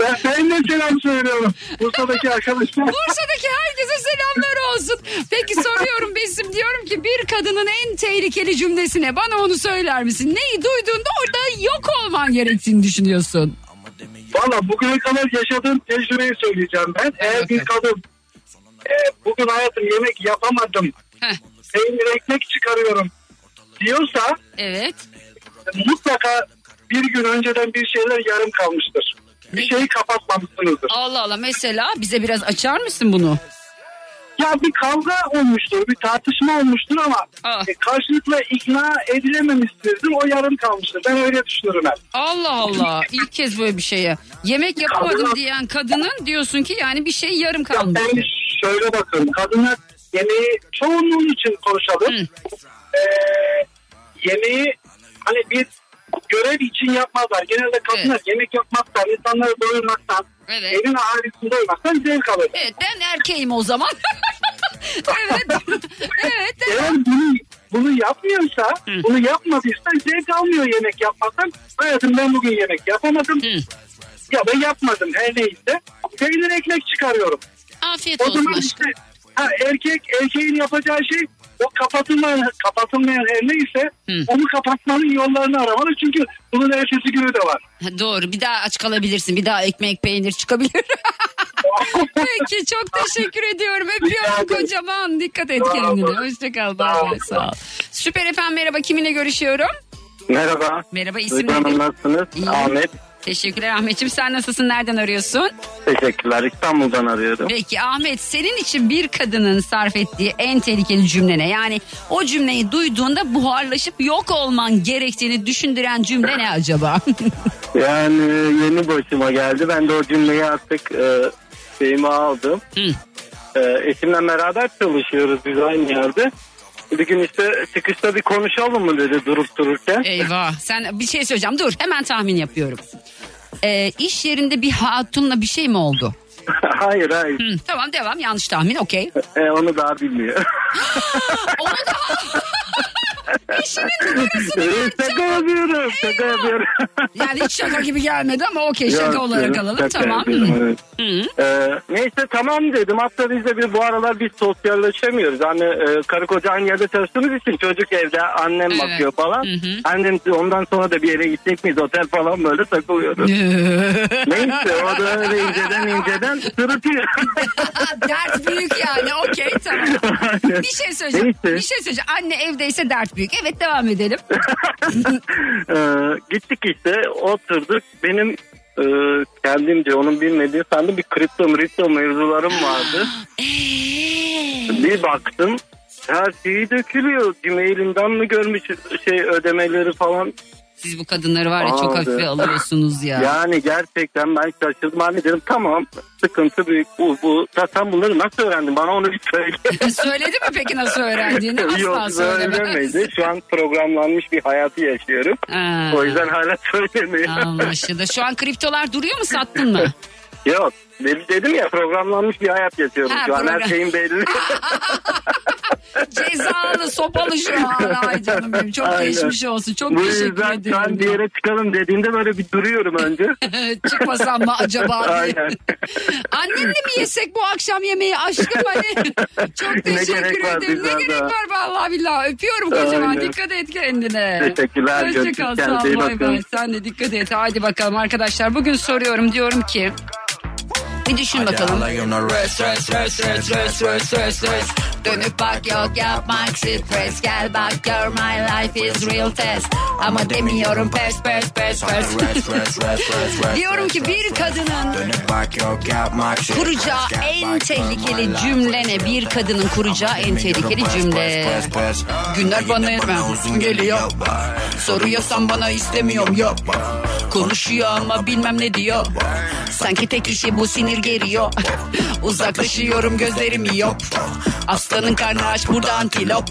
G: Ben seninle selam söylüyorum. Bursa'daki arkadaşlar.
B: Bursa'daki herkese selamlar olsun. Peki soruyorum Besim diyorum ki bir kadının en tehlikeli cümlesine bana onu söyler misin? Neyi duyduğunda orada yok olman gerektiğini düşünüyorsun.
G: Valla bugüne kadar yaşadığım tecrübeyi söyleyeceğim ben. Eğer bir kadın e, bugün hayatım yemek yapamadım, peynir ekmek çıkarıyorum diyorsa
B: evet.
G: Mutlaka bir gün önceden bir şeyler yarım kalmıştır. Bir şeyi kapatmamışsınızdır.
B: Allah Allah mesela bize biraz açar mısın bunu?
G: Ya bir kavga olmuştur, bir tartışma olmuştur ama
B: Aa.
G: e, karşılıklı ikna edilememiştirdir. O yarım kalmıştır. Ben öyle düşünürüm hep.
B: Allah Allah ilk kez böyle bir şeye. Yemek yapamadım
G: Kadın-
B: diyen kadının diyorsun ki yani bir şey yarım kalmış.
G: Ben şöyle bakıyorum. Kadınlar yemeği çoğunluğun için konuşalım.
B: Hı.
G: Ee, yemeği hani bir görev için yapmazlar. Genelde kadınlar yemek yapmaktan, insanları doyurmaktan,
B: Evet.
G: evin ailesini doyurmaktan zevk alır.
B: Evet ben erkeğim o zaman. evet. evet.
I: Eğer bunu, bunu yapmıyorsa, bunu yapmadıysa zevk almıyor yemek yapmaktan. Hayatım ben bugün yemek yapamadım. Ya da yapmadım her neyse. Peynir ekmek çıkarıyorum.
B: Afiyet
I: O
B: olsun
I: zaman
B: aşkım.
I: işte ha, erkek erkeğin yapacağı şey o kapatılmayan, kapatılmayan her neyse onu kapatmanın yollarını aramalı. Çünkü bunun ertesi günü de var.
B: Ha, Doğru bir daha aç kalabilirsin. Bir daha ekmek peynir çıkabilir. Peki çok teşekkür ediyorum. Öpüyorum kocaman. Dikkat et kendine. Hoşçakal. Bay bay. Sağ ol. Süper efendim merhaba. Kiminle görüşüyorum?
I: Merhaba.
B: Merhaba isim
I: Duygu Hanım
B: nedir?
I: nasılsınız?
B: İyiyim.
I: Ahmet.
B: Teşekkürler Ahmetciğim. Sen nasılsın? Nereden arıyorsun?
I: Teşekkürler. İstanbul'dan arıyorum.
B: Peki Ahmet senin için bir kadının sarf ettiği en tehlikeli cümle ne? Yani o cümleyi duyduğunda buharlaşıp yok olman gerektiğini düşündüren cümle ne acaba?
I: Yani yeni başıma geldi. Ben de o cümleyi artık e, şeyime aldım.
B: Hı.
I: E, eşimle beraber çalışıyoruz biz aynı yerde. Bir gün işte çıkışta bir konuşalım mı dedi durup dururken.
B: Eyvah sen bir şey söyleyeceğim dur hemen tahmin yapıyorum. Ee, iş yerinde bir hatunla bir şey mi oldu?
I: hayır hayır.
B: Hı, tamam devam yanlış tahmin okey.
I: E, onu daha bilmiyor.
B: Onu da eşinin numarasını
I: Evet, şaka yapıyorum. Şaka yapıyorum.
B: yani hiç şaka gibi gelmedi ama okey şaka
I: Yok,
B: olarak alalım
I: şaka
B: tamam.
I: yapıyorum, evet.
B: Hı.
I: Ee, neyse tamam dedim. Hatta biz de bir bu aralar biz sosyalleşemiyoruz. Hani e, karı koca aynı yerde çalıştığımız için çocuk evde annem
B: Evet.
I: bakıyor falan.
B: Hı hı.
I: Annem ondan sonra da bir yere gidecek miyiz otel falan böyle takılıyoruz. neyse o da öyle inceden inceden sırıtıyor.
B: dert büyük yani okey tamam. Bir şey söyleyeceğim.
I: Neyse.
B: Bir şey söyleyeceğim. Anne evdeyse dert büyük. Evet devam edelim.
I: Ee, gittik işte oturduk. Benim e, kendimce onun bilmediği sandım bir kripto kripto mevzularım vardı. bir baktım her şeyi dökülüyor. Gmail'inden mi görmüş şey ödemeleri falan.
B: Siz bu kadınları var ya çok
I: Abi.
B: hafife alıyorsunuz ya.
I: Yani gerçekten ben şaşırdım. Hani dedim tamam sıkıntı büyük bu. bu. Sen bunları nasıl öğrendin? Bana onu bir söyle.
B: Söyledi mi peki nasıl öğrendiğini? Asla
I: Yok söylemedi. Şu an programlanmış bir hayatı yaşıyorum.
B: Ha.
I: O yüzden hala söylemiyor.
B: Anlaşıldı. Şu an kriptolar duruyor mu sattın mı?
I: Yok. Dedim, ya programlanmış bir hayat yaşıyorum
B: Ha,
I: şu an.
B: program-
I: Her şeyin belli.
B: Cezalı sopalı şu an. Ay canım benim çok
I: Aynen.
B: geçmiş olsun. Çok
I: Bu
B: teşekkür
I: yüzden
B: ederim.
I: sen bir yere çıkalım dediğinde böyle bir duruyorum önce.
B: Çıkmasam mı acaba.
I: Aynen.
B: Annenle mi yesek bu akşam yemeği aşkım hani? Çok
I: Ne
B: teşekkür
I: var
B: ederim. Ne gerek var vallahi billahi. Öpüyorum kocaman.
I: Aynen.
B: Dikkat et kendine.
I: Teşekkürler,
B: Hoşçakal. Sağ ol. Bay bay. Sen de dikkat et. Hadi bakalım arkadaşlar. Bugün soruyorum diyorum ki bir düşün bakalım. Rest, rest, rest, rest, rest, rest, rest, rest. Dönüp bak yok yapmak stres. Gel bak gör my life is real test. Ama demiyorum pes pes pes pes. Diyorum ki bir kadının kuracağı en tehlikeli cümle ne? Bir kadının kuracağı en tehlikeli cümle. Günler bana yetmem geliyor. Soruyorsan bana istemiyorum yok. Konuşuyor ama bilmem ne diyor. Sanki tek işi bu sinir geriyor. Uzaklaşıyorum gözlerim yok. Aslanın karnı aç burada antilop.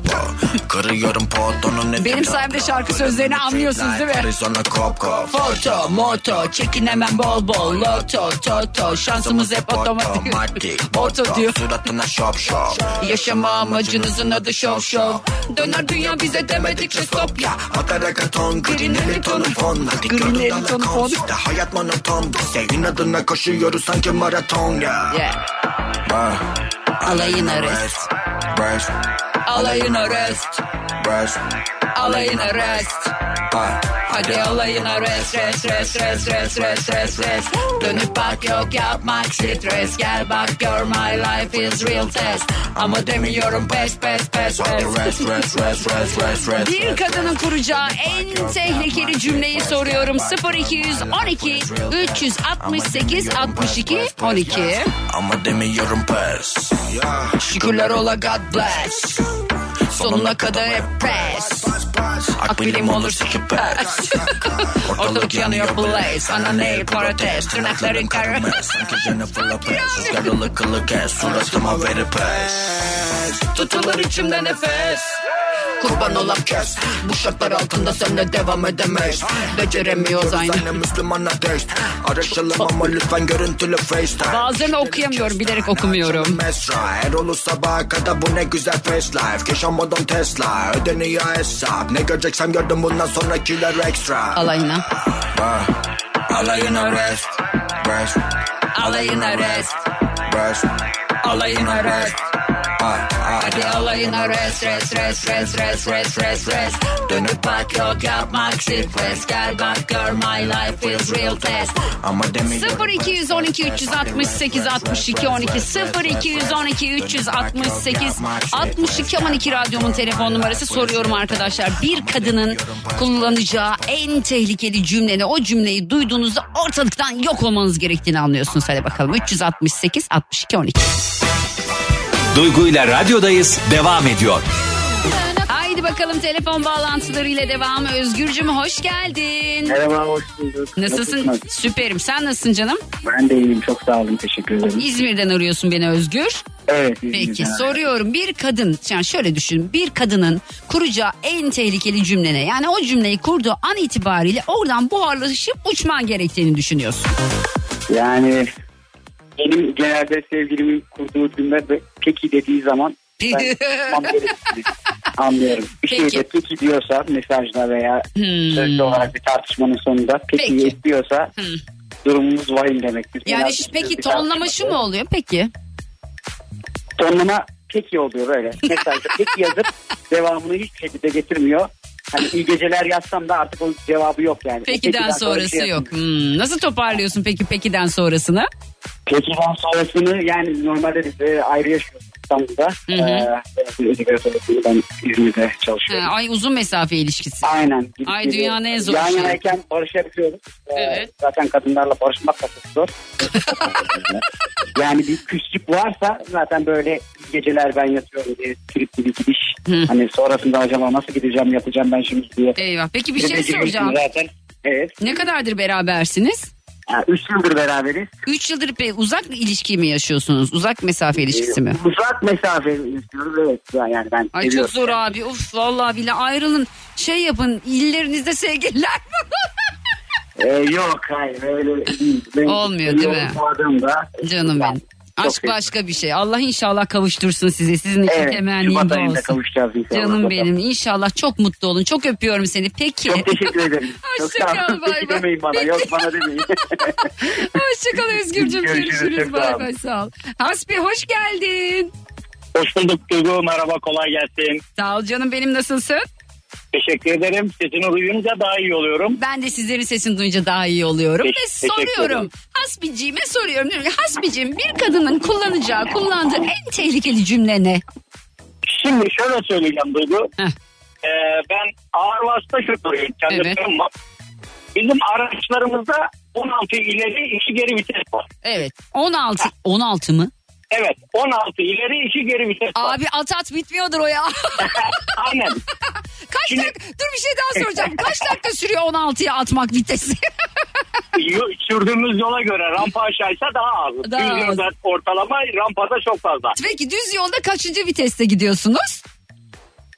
H: Kırıyorum potonun
B: Benim sayemde şarkı sözlerini anlıyorsunuz değil mi?
H: Arizona kop kop.
B: Foto, moto, çekinemem bol bol, loto, toto, şansımız hep otomatik. Oto diyor.
H: Suratına şop şop.
B: Yaşama amacınızın adı şov şov. Döner dünya bize demedikçe stop ya.
H: Akaragaton, green Hamilton'un fon. Hadi lan
B: fon.
H: konser. Hayat monoton. Bize inadına koşuyoruz sanki maraton Ratonga.
B: Yeah.
H: Bra.
B: Alla gillar
H: röst.
B: Alla gillar
H: röst.
B: Alla gillar röst.
H: Ah,
B: Hadi alayına rest rest rest rest rest rest rest rest Dönüp bak yok yapmak stres Gel bak gör my life is real test Ama demiyorum pes pes pes pes
H: rest, rest, rest, rest, rest, rest.
B: Bir kadının kuracağı en tehlikeli cümleyi soruyorum 0212 368 62 12
H: Ama demiyorum pes.
B: Şükürler ola God bless Sonuna kadar hep press Akbilim olur siki pes Ortalık yanıyor blaze Ana nail protest Tırnakların karı
H: Sanki Jennifer Lopez. Rüzgarlı kılı kes. Suratıma verip pes.
B: Tutulur içimde nefes
H: Kurban olan kes. Bu şartlar altında seninle devam edemeyiz.
B: Beceremiyoruz aynı.
H: Seninle Müslümana test Araştıralım ama lütfen görüntülü FaceTime.
B: Bazılarını okuyamıyorum bilerek okumuyorum.
H: Mesra. Erol'u sabaha kadar bu ne güzel face life. Yaşamadan Tesla. Ödeniyor hesap. Ne göreceksem gördüm bundan sonrakiler extra
B: Alayına.
H: Ah, Alayına rest Rest.
B: Alayına rest.
H: Rest
B: Alayına rest.
H: Ah, ah.
B: Hadi alayına rest rest rest rest rest rest rest rest. Dönüp bak yok yapmak stres. Gel bak gör my life is real test.
H: Ama demiyorum
B: 0212 368 62 12 0212 368 62 12 radyomun telefon numarası soruyorum arkadaşlar. Bir kadının kullanacağı en tehlikeli cümle ne? O cümleyi duyduğunuzda ortalıktan yok olmanız gerektiğini anlıyorsunuz. Hadi bakalım 368 62 12.
A: Duygu ile radyodayız devam ediyor.
B: Haydi bakalım telefon bağlantılarıyla devam. Özgürcüm hoş geldin.
J: Merhaba hoş bulduk.
B: Nasılsın?
J: Nasılsınız?
B: Süperim. Sen nasılsın canım?
J: Ben de iyiyim çok sağ olun teşekkür ederim.
B: İzmir'den arıyorsun beni Özgür.
J: Evet.
B: Peki
J: İzmir'den.
B: soruyorum bir kadın yani şöyle düşün bir kadının kuracağı en tehlikeli cümle ne? Yani o cümleyi kurduğu an itibariyle oradan buharlaşıp uçman gerektiğini düşünüyorsun.
J: Yani benim genelde sevgilimin kurduğu cümle de peki dediği zaman ben anlıyorum. Bir
B: Peki.
J: şeyde peki diyorsa mesajda veya
B: Hmm.
J: sözlü olarak bir tartışmanın sonunda peki,
B: Peki.
J: ekliyorsa
B: Hmm.
J: durumumuz vahim demektir.
B: Yani şu- peki tonlama şu mu oluyor peki?
J: Tonlama peki oluyor böyle. Mesajda peki yazıp devamını hiçbir şekilde getirmiyor. Hani iyi geceler yazsam da artık o cevabı yok yani.
B: Peki'den
J: sonra bir
B: sonrası
J: şey
B: yok. Hmm, Nasıl toparlıyorsun peki Peki'den sonrasını?
J: Peki'den sonrasını yani normalde biz e, ayrı yaşıyoruz İstanbul'da.
B: Hı hı.
J: Ee, Edebiyat öğretmeni ben İzmir'de
B: Ha,
J: çalışıyorum.
B: ay uzun mesafe ilişkisi.
J: Aynen. Gidip
B: Ay,
J: geliyoruz.
B: dünyanın en zor
J: Yan
B: şeyi.
J: yanayken barışabiliyoruz. Ee,
B: Evet.
J: Zaten kadınlarla barışmak da çok zor. yani bir küslük varsa zaten böyle geceler ben yatıyorum diye tripli bir gidiş.
B: Hı.
J: Hani sonrasında acaba nasıl gideceğim yatacağım ben şimdi diye.
B: Eyvah. Peki bir şey soracağım.
J: Zaten. Evet.
B: Ne kadardır berabersiniz?
J: Yani üç yıldır beraberiz.
B: 3 yıldır pe- uzak ilişki mi yaşıyorsunuz? Uzak mesafe ilişkisi mi?
J: Uzak mesafe istiyoruz evet. Yani ben
B: Ay çok
J: seviyorum.
B: zor abi. Uf vallahi bile ayrılın. Şey yapın illerinizde sevgililer
J: Ee, yok hayır öyle değil. Ben
B: Olmuyor, değil mi?
J: seviyorum Aradığımda,
B: Canım
J: Ben
B: benim.
J: Çok
B: Aşk
J: seviyorum.
B: başka bir şey. Allah inşallah kavuştursun sizi. Sizin için
J: Evet
B: bu
J: ayında
B: olsun.
J: kavuşacağız inşallah.
B: Canım benim inşallah çok mutlu olun. Çok öpüyorum seni. Peki.
J: Çok teşekkür ederim. Çok
B: Hoşça
J: sağ olun.
B: kal, bay bay.
J: demeyin bana.
B: Peki.
J: Yok bana demeyin.
B: Hoşçakal Özgürcüm.
J: Görüşürüz,
B: Görüşürüz.
J: çok
B: Bay bay sağ ol. Hasbi hoş geldin.
K: Hoş bulduk Duygu. Merhaba kolay gelsin.
B: Sağ ol canım benim nasılsın?
K: Teşekkür ederim. Sesini duyunca daha iyi oluyorum.
B: Ben de sizlerin sesini duyunca daha iyi oluyorum.
K: Te-
B: Ve soruyorum. Hasbiciğime soruyorum. Diyorum ki, Hasbiciğim bir kadının kullanacağı, kullandığı en tehlikeli cümle ne?
K: Şimdi şöyle söyleyeceğim Duygu.
B: Heh.
K: Ee, ben ağır vasıta şoförüyüm. Kendi
B: Evet.
K: firmam var. Bizim araçlarımızda 16 ileri 2 geri vites var.
B: Evet. 16. 16 mı?
K: Evet 16 ileri 2 geri vites var.
B: Abi at at bitmiyordur o ya.
K: Aynen.
B: Kaç
K: Şimdi-
B: dakika? Dur bir şey daha soracağım. Kaç dakika sürüyor 16'ya atmak vitesi?
K: Sürdüğümüz yola göre rampa aşağıysa daha az.
B: Daha
K: Düz yolda ortalama rampada çok fazla.
B: Peki düz yolda kaçıncı viteste gidiyorsunuz?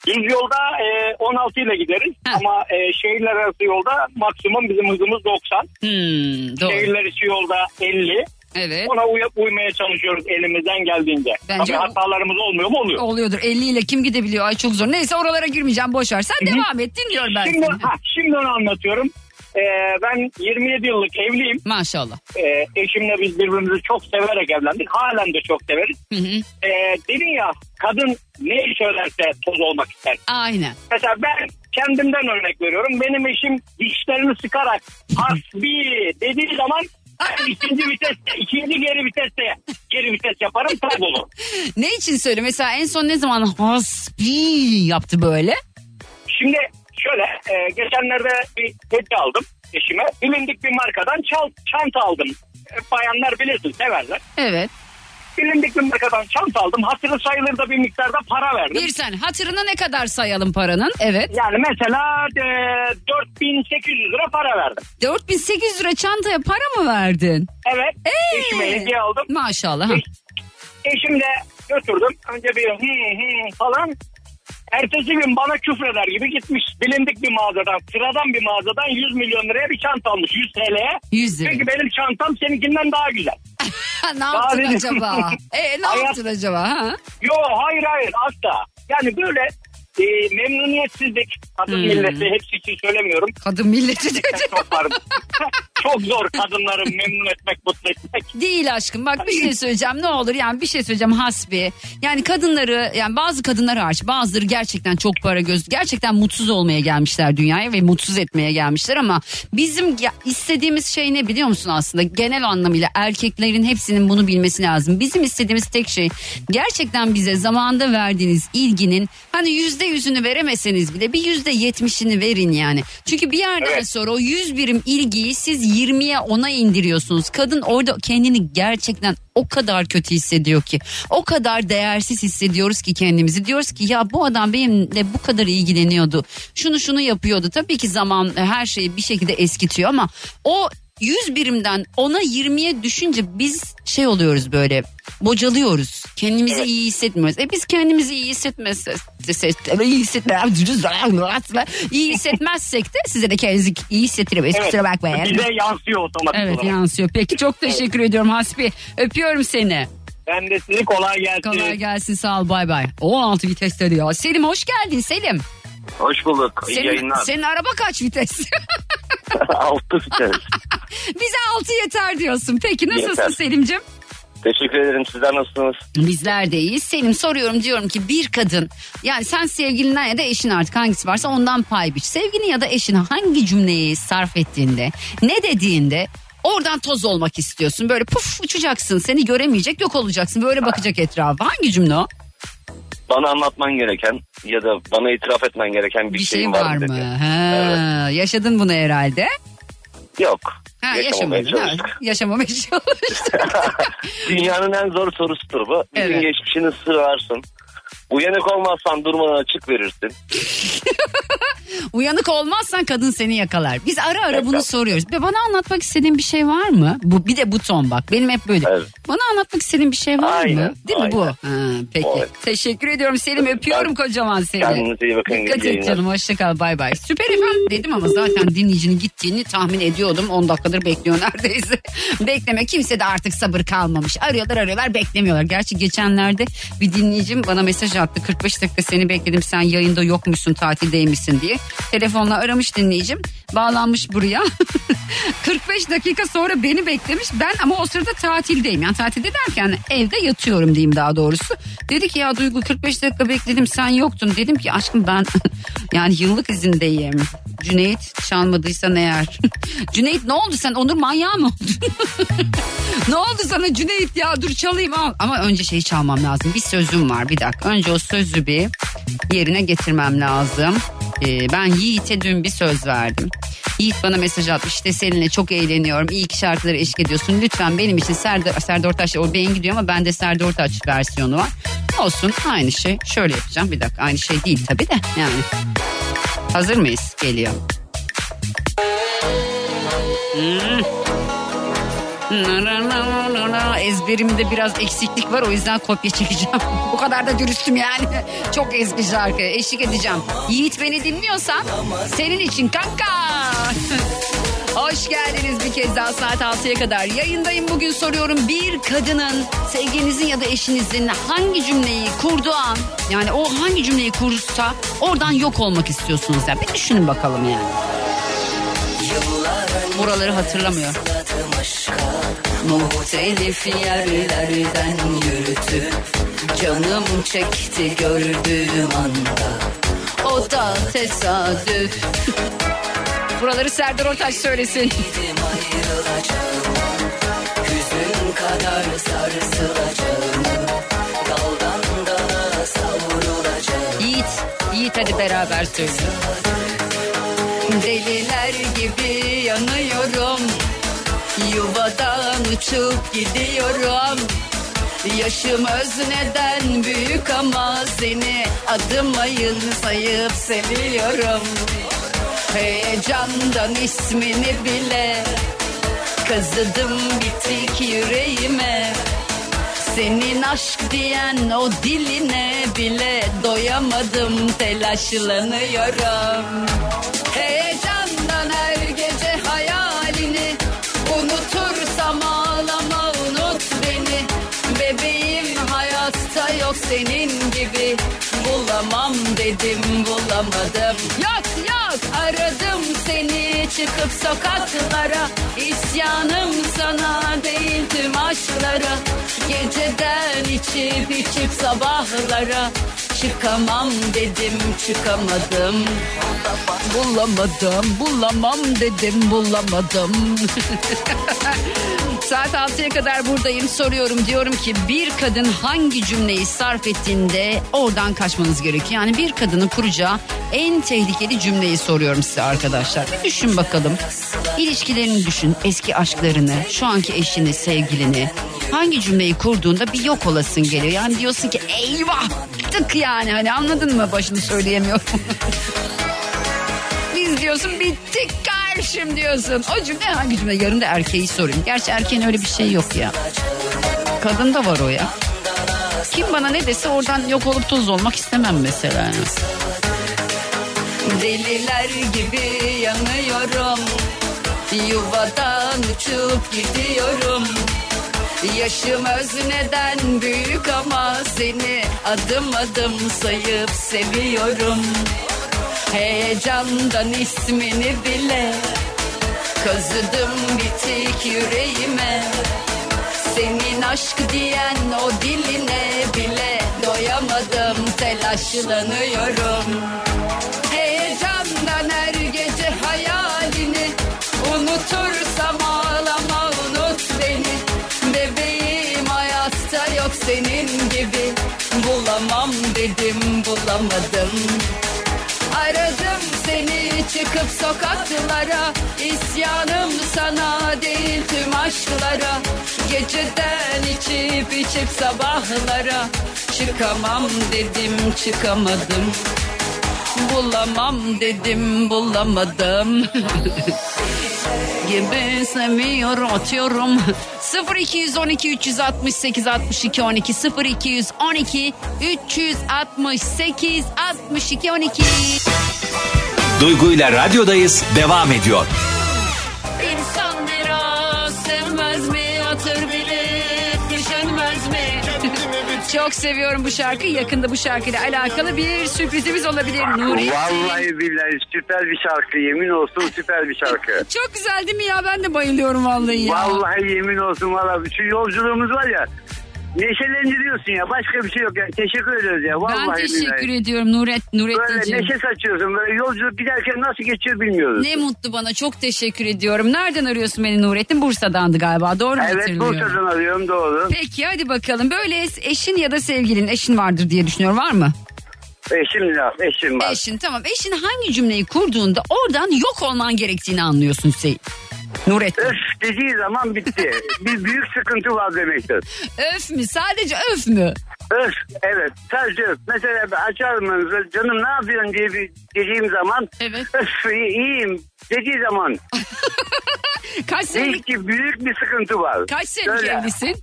K: Düz yolda e, 16 ile gideriz
B: Heh.
K: ama e, şehirler arası yolda maksimum bizim hızımız 90.
B: Hmm, doğru.
K: Şehirler içi yolda 50.
B: Evet.
K: Ona uy- uymaya çalışıyoruz elimizden geldiğince.
B: Bence
K: Tabii
B: o-
K: hatalarımız olmuyor mu? Oluyor.
B: Oluyordur. 50 ile kim gidebiliyor? Ay çok zor. Neyse oralara girmeyeceğim. Boş ver. Sen devam et. Dinliyorum ben
K: Şimdi,
B: seni.
K: ha, şimdi onu anlatıyorum. Ee, ben 27 yıllık evliyim.
B: Maşallah.
K: Ee, eşimle biz birbirimizi çok severek evlendik. Halen de çok severiz.
B: Hı hı.
K: Ee, dedin ya kadın ne söylerse toz olmak ister.
B: Aynen.
K: Mesela ben kendimden örnek veriyorum. Benim eşim dişlerini sıkarak hasbi dediği zaman ben ikinci viteste, ikinci geri viteste geri vites yaparım kaybolur.
B: Ne için söyle? Mesela en son ne zaman hasbi yaptı böyle?
K: Şimdi şöyle e, geçenlerde bir hediye aldım eşime. Bilindik bir markadan çal, çanta aldım. E, bayanlar bilirsin severler.
B: Evet.
K: Bilindik bir markadan çanta aldım. Hatırı sayılır da bir miktarda para verdim.
B: Bir sen hatırına ne kadar sayalım paranın? Evet.
K: Yani mesela e, 4800 lira para verdim.
B: 4800 lira çantaya para mı verdin?
K: Evet
B: Ee?
K: eşime hediye aldım.
B: Maşallah. ha.
K: Eşim de götürdüm. Önce bir hı hı falan. Ertesi gün bana küfreder gibi gitmiş. Bilindik bir mağazadan, sıradan bir mağazadan 100 milyon liraya bir çanta almış 100 TL'ye.
B: 100 lira.
K: Çünkü benim çantam seninkinden daha güzel.
B: ne yaptın acaba? E ne
K: Hayat-
B: yaptın acaba? Ha?
K: Yo hayır hayır asla. Yani böyle e, memnuniyetsizlik kadın
B: Hmm.
K: milleti hepsi için söylemiyorum.
B: Kadın milleti dedi.
K: Çok. Çok zor kadınları memnun etmek, mutlu etmek.
B: Değil aşkım bak bir şey söyleyeceğim ne olur yani bir şey söyleyeceğim hasbi. Yani kadınları yani bazı kadınlar hariç bazıları gerçekten çok para göz gerçekten mutsuz olmaya gelmişler dünyaya ve mutsuz etmeye gelmişler ama bizim istediğimiz şey ne biliyor musun aslında genel anlamıyla erkeklerin hepsinin bunu bilmesi lazım. Bizim istediğimiz tek şey gerçekten bize zamanında verdiğiniz ilginin hani yüzde yüzünü veremeseniz bile bir yüzde yetmişini verin yani. Çünkü bir yerden
K: Evet.
B: sonra o 100 birim ilgiyi siz 20'ye 10'a indiriyorsunuz. Kadın orada kendini gerçekten o kadar kötü hissediyor ki. O kadar değersiz hissediyoruz ki kendimizi. Diyoruz ki ya bu adam benimle bu kadar ilgileniyordu. Şunu şunu yapıyordu. Tabii ki zaman her şeyi bir şekilde eskitiyor ama o 100 birimden 10'a 20'ye düşünce biz şey oluyoruz böyle bocalıyoruz. Kendimizi iyi hissetmiyoruz. E biz kendimizi iyi hissetmezsek iyi hissetmezsek iyi hissetmezsek de size de kendinizi iyi hissettiremeyiz. Kusura bakmayın.
K: Bize yansıyor otomatik
B: Evet
K: olarak.
B: yansıyor. Peki çok teşekkür ediyorum Hasbi. Öpüyorum seni.
K: Ben de sizi kolay gelsin.
B: Kolay gelsin sağ ol bay bay. 16 vites dedi ya. Selim hoş geldin Selim.
L: Hoş bulduk. İyi
B: Senin,
L: yayınlar.
B: senin araba kaç vites?
L: Altı vites.
B: Bize 6 yeter diyorsun. Peki nasılsın
L: Yeter.
B: Selim'cim?
L: Teşekkür ederim. Sizler nasılsınız?
B: Bizler de iyiyiz. Selim soruyorum diyorum ki bir kadın yani sen sevgilinden ya da eşin artık hangisi varsa ondan pay biç. Sevgilin ya da eşin hangi cümleyi sarf ettiğinde ne dediğinde oradan toz olmak istiyorsun. Böyle puf uçacaksın seni göremeyecek yok olacaksın böyle bakacak etrafa. Hangi cümle o?
L: Bana anlatman gereken ya da bana itiraf etmen gereken bir,
B: Bir şey var
L: dedi.
B: mı? Ha, Yaşadın bunu herhalde.
L: Yok.
B: Ha,
L: Yaşamamaya
B: ha. Yaşamamaya çalıştık.
L: Dünyanın en zor sorusudur bu. Bizim
B: Evet.
L: geçmişini sığarsın. Uyanık olmazsan durmadan açık verirsin.
B: Uyanık olmazsan kadın seni yakalar. Biz ara ara bunu soruyoruz. Ve bana anlatmak istediğin bir şey var mı? Bu bir de buton bak. Benim hep böyle. Bana anlatmak istediğin bir şey var mı?
L: Aynen,
B: Değil mi bu? Ha, peki.
L: Evet.
B: Teşekkür ediyorum Selim. Öpüyorum kocaman seni.
L: Kendinize iyi bakın.
B: Dikkat
L: iyi
B: et
L: yayınlar.
B: canım. Hoşçakal. Bay bay. Süper efendim dedim ama zaten dinleyicinin gittiğini tahmin ediyordum. 10 dakikadır bekliyor neredeyse. Bekleme. Kimse de artık sabır kalmamış. Arıyorlar arıyorlar beklemiyorlar. Gerçi geçenlerde bir dinleyicim bana mesaj attı. 45 dakika seni bekledim sen yayında yokmuşsun tatildeymişsin diye. Telefonla aramış dinleyicim. Bağlanmış buraya. 45 dakika sonra beni beklemiş. Ben ama o sırada tatildeyim. Yani tatilde derken evde yatıyorum diyeyim daha doğrusu. Dedi ki ya Duygu 45 dakika bekledim sen yoktun. Dedim ki aşkım ben yani yıllık izindeyim. Cüneyt çalmadıysan eğer. Cüneyt ne oldu sen Onur manyağı mı oldun? ne oldu sana Cüneyt ya dur çalayım al. Ama önce şeyi çalmam lazım. Bir sözüm var bir dakika. Önce o sözü bir yerine getirmem lazım. Ee, ben Yiğit'e dün bir söz verdim. Yiğit bana mesaj atmış işte seninle çok eğleniyorum. İyi ki şarkıları eşlik ediyorsun. Lütfen benim için Serdar, Serdar Ortaç o beyin gidiyor ama bende Serdar Ortaç versiyonu var. Olsun aynı şey. Şöyle yapacağım bir dakika aynı şey değil tabii de yani. Hazır mıyız? Geliyor. Hmm. Ezberimde biraz eksiklik var o yüzden kopya çekeceğim. Bu kadar da dürüstüm yani. Çok eski şarkı. Eşlik edeceğim. Yiğit beni dinliyorsan senin için kanka. Hoş geldiniz bir kez daha saat 6'ya kadar. Yayındayım bugün soruyorum. Bir kadının sevgilinizin ya da eşinizin hangi cümleyi kurduğu an yani o hangi cümleyi kursa oradan yok olmak istiyorsunuz ya. Bir düşünün bakalım yani. Buraları hatırlamıyor. Muhtelif yerlerden yürütüp Canım çekti gördüğüm anda O da tesadüf Buraları Serdar Ortaç söylesin.
E: Hüzün kadar sarsılacağım Daldan dala savrulacağım
B: Yiğit, Yiğit hadi beraber söyle. Deliler gibi yanıyorum. Yuvadan uçup gidiyorum. Yaşım özneden büyük ama seni adım ayın sayıp seviyorum. Heyecandan ismini bile kazıdım bitik yüreğime. Senin aşk diyen o diline bile doyamadım telaşlanıyorum. Senin gibi bulamam dedim bulamadım. Yok yok aradım seni çıkıp sokaklara. İsyanım sana değil tüm aşklara. Geceden içip içip sabahlara çıkamam dedim çıkamadım bulamadım bulamam dedim bulamadım Saat 6'ya kadar buradayım soruyorum diyorum ki bir kadın hangi cümleyi sarf ettiğinde oradan kaçmanız gerekiyor. Yani bir kadının kuracağı en tehlikeli cümleyi soruyorum size arkadaşlar. Bir düşün bakalım. İlişkilerini düşün, eski aşklarını, şu anki eşini, sevgilini. Hangi cümleyi kurduğunda bir yok olasın geliyor. Yani diyorsun ki eyvah tık yani hani anladın mı başını söyleyemiyorum. Biz diyorsun bittik karşım diyorsun. O cümle hangi cümle? Yarın da erkeği sorayım. Gerçi erkeğin öyle bir şey yok ya. Kadın da var o ya. Kim bana ne dese oradan yok olup toz olmak istemem mesela. Deliler gibi yanıyorum. Yuvadan uçup gidiyorum. Yaşım özneden büyük ama seni adım adım sayıp seviyorum. Heyecandan ismini bile kazıdım bitik yüreğime. Senin aşk diyen o diline bile doyamadım telaşlanıyorum. Bulamadım. Aradım seni çıkıp sokaklara. İsyanım sana değil tüm aşklara. Geceden içip içip sabahlara. Çıkamam dedim çıkamadım. Bulamam dedim bulamadım. Gibi seviyorum atıyorum 0212 368 62 12 0212 368 62 12
A: Duygu ile radyodayız devam ediyor.
B: Çok seviyorum bu şarkıyı. Yakında bu şarkıyla alakalı bir sürprizimiz olabilir Nuri.
M: Vallahi billahi süper bir şarkı. Yemin olsun süper bir şarkı.
B: Çok güzel değil mi ya? Ben de bayılıyorum vallahi ya.
M: Vallahi yemin olsun valla. Şu yolculuğumuz var ya. Neşelendiriyorsun ya. Başka bir şey yok ya. Teşekkür ediyoruz ya. Vallahi
B: ben teşekkür
M: billahi.
B: ediyorum Nuret,
M: Böyle
B: Nurettin'ciğim.
M: neşe saçıyorsun. Böyle yolculuk giderken nasıl geçiyor bilmiyoruz.
B: Ne mutlu bana çok teşekkür ediyorum. Nereden arıyorsun beni Nurettin? Bursa'dandı galiba doğru mu
M: Evet? Bursa'dan arıyorum doğru.
B: Peki hadi bakalım. Böyle eşin ya da sevgilin eşin vardır diye düşünüyorum. Var mı?
M: Eşim var. Eşim var.
B: Eşin tamam. Eşin hangi cümleyi kurduğunda oradan yok olman gerektiğini anlıyorsun Hüseyin. Nurettin.
M: Öf dediği zaman bitti. bir büyük sıkıntı var demektir.
B: Öf mü? Sadece öf mü?
M: Öf evet sadece öf. Mesela açarım canım ne yapıyorsun diye bir dediğim zaman
B: evet.
M: öf iyi- iyiyim dediği zaman
B: Kaç senelik,
M: ki büyük bir sıkıntı var.
B: kaç senelik evlisin?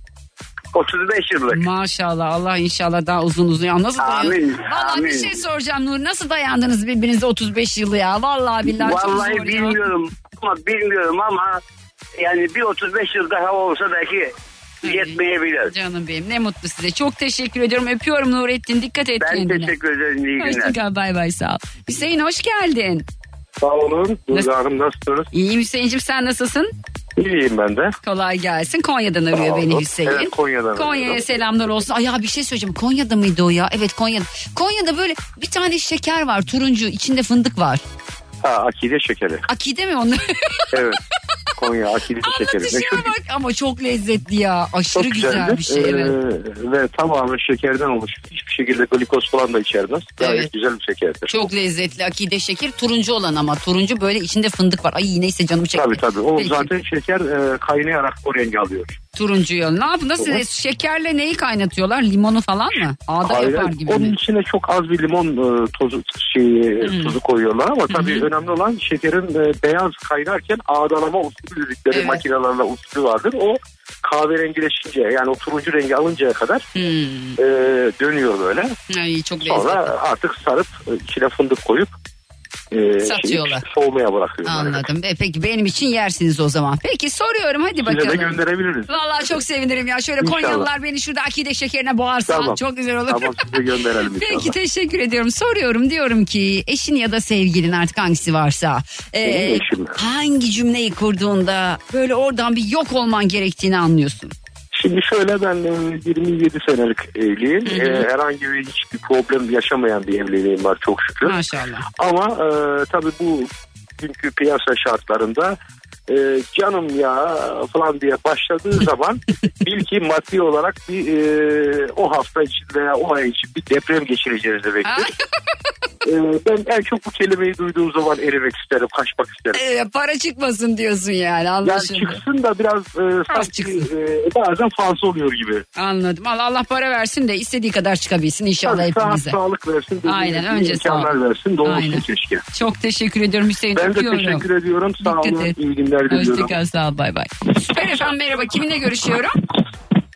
M: 35 yıllık.
B: Maşallah Allah inşallah daha uzun uzun ya. Nasıl
M: Amin?
B: Vallahi bir şey soracağım Nur. Nasıl dayandınız birbirinize 35 yılı ya? Vallahi billahi çok
M: Vallahi
B: zor ya.
M: Bilmiyorum ama bilmiyorum ama yani bir 35 yıl daha olsa belki yetmeyebilir.
B: Canım benim ne mutlu size. Çok teşekkür ediyorum. Öpüyorum Nurettin. Dikkat et
M: Ben
B: kendine.
M: teşekkür ederim. iyi günler.
B: Hoşçakal bay bay sağ ol. Hüseyin hoş geldin.
N: Sağ olun. Duygu Hanım nasılsınız?
B: İyiyim Hüseyin'cim sen nasılsın?
N: İyiyim ben de.
B: Kolay gelsin. Konya'dan arıyor beni. Hüseyin.
N: Evet, Konya'dan
B: Konya'ya
N: arıyorum.
B: selamlar olsun. Ay ya bir şey söyleyeceğim. Konya'da mıydı o ya? Evet Konya'da. Konya'da böyle bir tane şeker var turuncu. içinde fındık var.
N: Ha akide şekeri.
B: Akide mi onlar?
N: Evet. Konya akide şekeri. Meşhur
B: bak ama çok lezzetli ya. Aşırı
N: çok
B: güzel
N: güzeldir.
B: bir şey. Evet.
N: Ee, ve tamamen şekerden oluşuyor. Hiçbir şekilde glikoz falan da içermez. Gayet
B: Evet.
N: güzel bir şekerdir.
B: Çok lezzetli akide şeker. Turuncu olan ama. Turuncu böyle içinde fındık var. Ay neyse canım çekti.
N: Tabii tabii. O
B: Peki.
N: zaten şeker e, kaynayarak o rengi alıyor.
B: Turuncu yol. Ne yapın? Nasıl? Şekerle neyi kaynatıyorlar? Limonu falan mı? Ağda
N: Hayır,
B: yapar gibi
N: onun
B: mi?
N: içine çok az bir limon e, tozu şeyi, tuzu koyuyorlar ama tabii önemli olan şekerin e, beyaz kaynarken ağdalama dedikleri
B: Evet.
N: makinelerle usulü vardır. O kahverengileşince yani o turuncu rengi alıncaya kadar
B: Hmm.
N: e, dönüyor böyle.
B: Ay çok
N: Sonra
B: lezzetli.
N: artık sarıp içine fındık koyup e,
B: Satıyorlar.
N: şeyi soğumaya bırakıyorlar.
B: Anladım. E, peki benim için yersiniz o zaman. Peki soruyorum hadi
N: Size de
B: bakalım.
N: gönderebiliriz.
B: Vallahi çok sevinirim ya. Şöyle
N: İnşallah.
B: Konyalılar beni şurada akide şekerine boğarsa
N: Tamam.
B: çok güzel olur.
N: Tamam size gönderelim inşallah.
B: Peki teşekkür ediyorum. Soruyorum diyorum ki eşin ya da sevgilin artık hangisi varsa e, hangi cümleyi kurduğunda böyle oradan bir yok olman gerektiğini anlıyorsun.
N: Şimdi şöyle ben e, 27 senelik evliyim. E, herhangi bir hiçbir problem yaşamayan bir evliliğim var çok şükür.
B: Maşallah.
N: Ama e, tabii bu günkü piyasa şartlarında e, canım ya falan diye başladığı zaman bil ki maddi olarak bir e, o hafta için veya o ay için bir deprem geçireceğiz demektir. E, ben en çok bu kelimeyi duyduğum zaman erimek isterim, kaçmak isterim.
B: E, para çıkmasın diyorsun yani
N: Yani
B: anlaşıldı.
N: çıksın da biraz e, sanki e, bazen fazla oluyor gibi.
B: Anladım. Allah, Allah para versin de istediği kadar çıkabilsin inşallah
N: Tabii, sağ,
B: hepimize.
N: sağlık versin.
B: Aynen, önce
N: imkanlar
B: sağlık.
N: versin. Doğrusu
B: Aynen.
N: keşke.
B: Çok teşekkür ediyorum Hüseyin.
N: Ben de
B: öpüyorum.
N: teşekkür ediyorum. Sağ
B: Dikkat
N: olun.
B: et.
N: İyi günler diliyorum.
B: Hoşçakal sağ ol bay bay. Süper efendim merhaba kiminle görüşüyorum?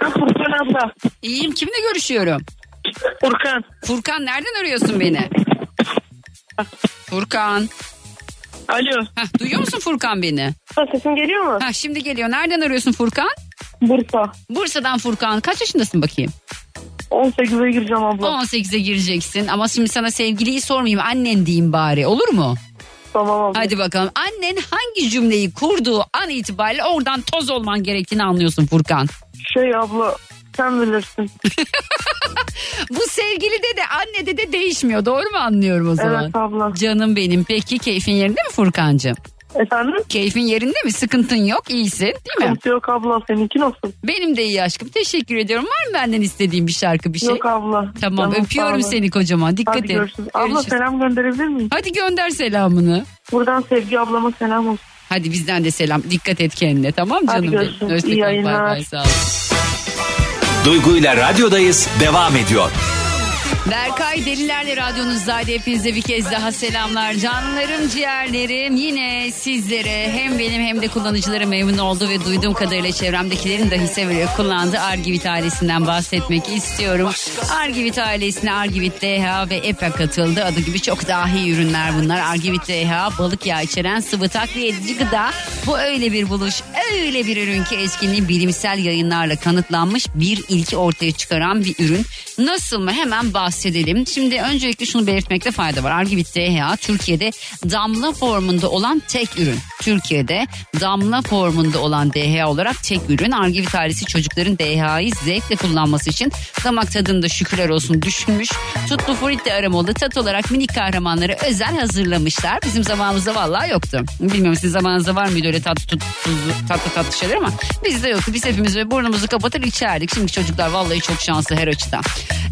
O: Furkan abla.
B: İyiyim kiminle görüşüyorum?
O: Furkan.
B: Furkan nereden arıyorsun beni? Furkan.
O: Alo.
B: Heh, duyuyor musun Furkan beni?
O: Ha, sesim geliyor mu?
B: Heh, şimdi geliyor. Nereden arıyorsun Furkan?
O: Bursa.
B: Bursa'dan Furkan. Kaç yaşındasın bakayım?
O: 18'e gireceğim abla.
B: 18'e gireceksin ama şimdi sana sevgiliyi sormayayım. Annen diyeyim bari olur mu?
O: Tamam abla.
B: Hadi bakalım. Annen hangi cümleyi kurduğu an itibariyle oradan toz olman gerektiğini anlıyorsun Furkan.
O: Şey abla sen bilirsin.
B: Bu sevgilide de annede de değişmiyor. Doğru mu anlıyorum o zaman?
O: Evet abla.
B: Canım benim. Peki keyfin yerinde mi Furkancığım?
O: Efendim?
B: Keyfin yerinde mi? Sıkıntın yok. iyisin değil mi?
O: Sıkıntı yok abla seninki nasıl?
B: Benim de iyi aşkım. Teşekkür ediyorum. Var mı benden istediğin bir şarkı bir şey?
O: Yok abla.
B: Tamam
O: Canım,
B: öpüyorum seni kocaman. Dikkat
O: Hadi
B: et.
O: görüşürüz. Abla
B: Görüşürüz.
O: selam gönderebilir miyim?
B: Hadi gönder selamını.
O: Buradan Sevgi ablama selam olsun.
B: Hadi bizden de selam. Dikkat et kendine tamam
O: Hadi
B: canım benim.
O: görüşürüz.
B: Hoşça
O: İyi
B: kal. Bay
O: yayınlar.
B: bay sağ ol.
A: Duygu ile radyodayız devam ediyor.
B: Berkay Delilerle Radyonuz'daydı. Hepinize bir kez daha selamlar. Canlarım, ciğerlerim yine sizlere hem benim hem de kullanıcılara memnun oldu ve duyduğum kadarıyla çevremdekilerin dahi severek kullandığı Argivit ailesinden bahsetmek istiyorum. Argivit ailesine Argivit DH ve EPA katıldı. Adı gibi çok dahi ürünler bunlar. Argivit DH balık yağı içeren sıvı takviye edici gıda. Bu öyle bir buluş, öyle bir ürün ki etkinliği bilimsel yayınlarla kanıtlanmış bir ilki ortaya çıkaran bir ürün. Nasıl mı? Hemen bahsedelim. Şimdi öncelikle şunu belirtmekte fayda var. Argivit DHA Türkiye'de damla formunda olan tek ürün. Türkiye'de damla formunda olan DHA olarak tek ürün. Argivit ailesi çocukların DHA'yı zevkle kullanması için damak tadında şükürler olsun düşünmüş. Tutlu frutti aromalı tat olarak minik kahramanları özel hazırlamışlar. Bizim zamanımızda vallahi yoktu. Bilmiyorum sizin zamanınızda var mıydı öyle tatlı tuzlu, tatlı tatlı şeyler ama bizde yoktu. Biz hepimiz burnumuzu kapatır içerdik. Şimdi çocuklar vallahi çok şanslı her açıdan.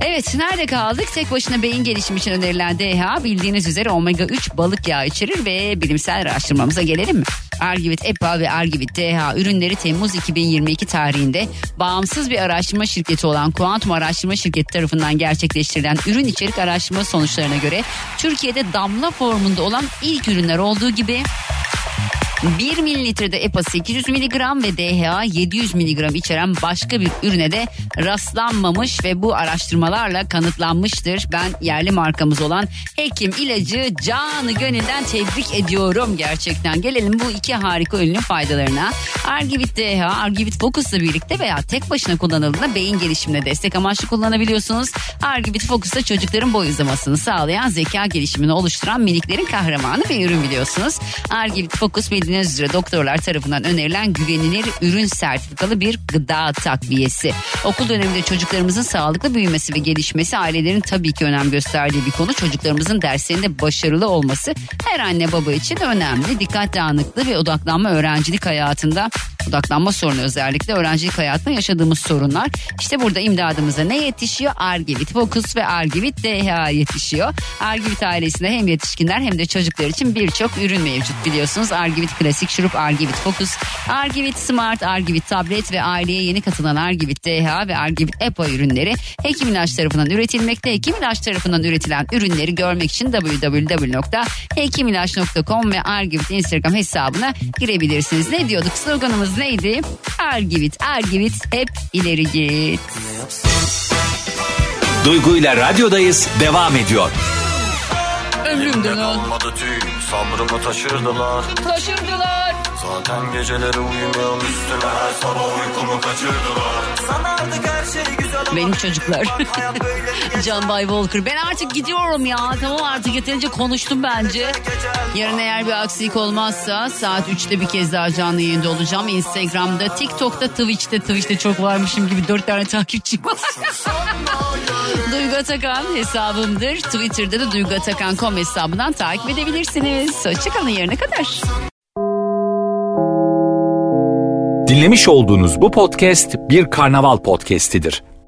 B: Evet nerede kaldık? Tek başına beyin gelişimi için önerilen DHA bildiğiniz üzere omega 3 balık yağı içerir ve bilimsel araştırmamıza gelelim mi? Argivit EPA ve Argivit DHA ürünleri Temmuz 2022 tarihinde bağımsız bir araştırma şirketi olan Kuantum Araştırma Şirketi tarafından gerçekleştirilen ürün içerik araştırma sonuçlarına göre Türkiye'de damla formunda olan ilk ürünler olduğu gibi 1 mililitrede EPA 800 miligram ve DHA 700 miligram içeren başka bir ürüne de rastlanmamış ve bu araştırmalarla kanıtlanmıştır. Ben yerli markamız olan Hekim ilacı canı gönülden tebrik ediyorum gerçekten. Gelelim bu iki harika ürünün faydalarına. Argivit DHA, Argivit Focus'la birlikte veya tek başına kullanıldığında beyin gelişimine destek amaçlı kullanabiliyorsunuz. Argivit Focus'ta çocukların boy uzamasını sağlayan zeka gelişimini oluşturan miniklerin kahramanı bir ürün biliyorsunuz. Argivit Focus bildiğiniz üzere doktorlar tarafından önerilen güvenilir ürün sertifikalı bir gıda takviyesi. Okul döneminde çocuklarımızın sağlıklı büyümesi ve gelişmesi ailelerin tabii ki önem gösterdiği bir konu. Çocuklarımızın derslerinde başarılı olması her anne baba için önemli. Dikkat dağınıklığı ve odaklanma öğrencilik hayatında odaklanma sorunu özellikle öğrencilik hayatında yaşadığımız sorunlar. İşte burada imdadımıza ne yetişiyor? Argivit Focus ve Argivit DHA yetişiyor. Argivit ailesinde hem yetişkinler hem de çocuklar için birçok ürün mevcut biliyorsunuz. Argivit Klasik Şurup, Argivit Focus, Argivit Smart, Argivit Tablet ve aileye yeni katılan Argivit DHA ve Argivit EPA ürünleri Hekim İlaç tarafından üretilmekte. Hekim İlaç tarafından üretilen ürünleri görmek için www.hekimilaç.com ve Argivit Instagram hesabına girebilirsiniz. Ne diyorduk? Sloganımız neydi? Argivit, Argivit hep ileri git.
A: Duygu ile radyodayız devam ediyor.
B: Ömrümden ol.
P: Olmadı tüy sabrımı taşırdılar
B: Taşırdılar.
P: Zaten geceleri uyumuyorum üstüne her sabah uykumu kaçırdılar Sanardık her şey
B: Benim çocuklar. Can Bay Walker. Ben artık gidiyorum ya. Tamam artık yeterince konuştum bence. Yarın eğer bir aksilik olmazsa saat 3'te bir kez daha canlı yayında olacağım. Instagram'da, TikTok'ta, Twitch'te. Twitch'te çok varmışım gibi 4 tane takipçim var. Duygu Atakan hesabımdır. Twitter'da da Duygu Atakan.com hesabından takip edebilirsiniz. Hoşçakalın yarına kadar.
A: Dinlemiş olduğunuz bu podcast bir karnaval podcastidir.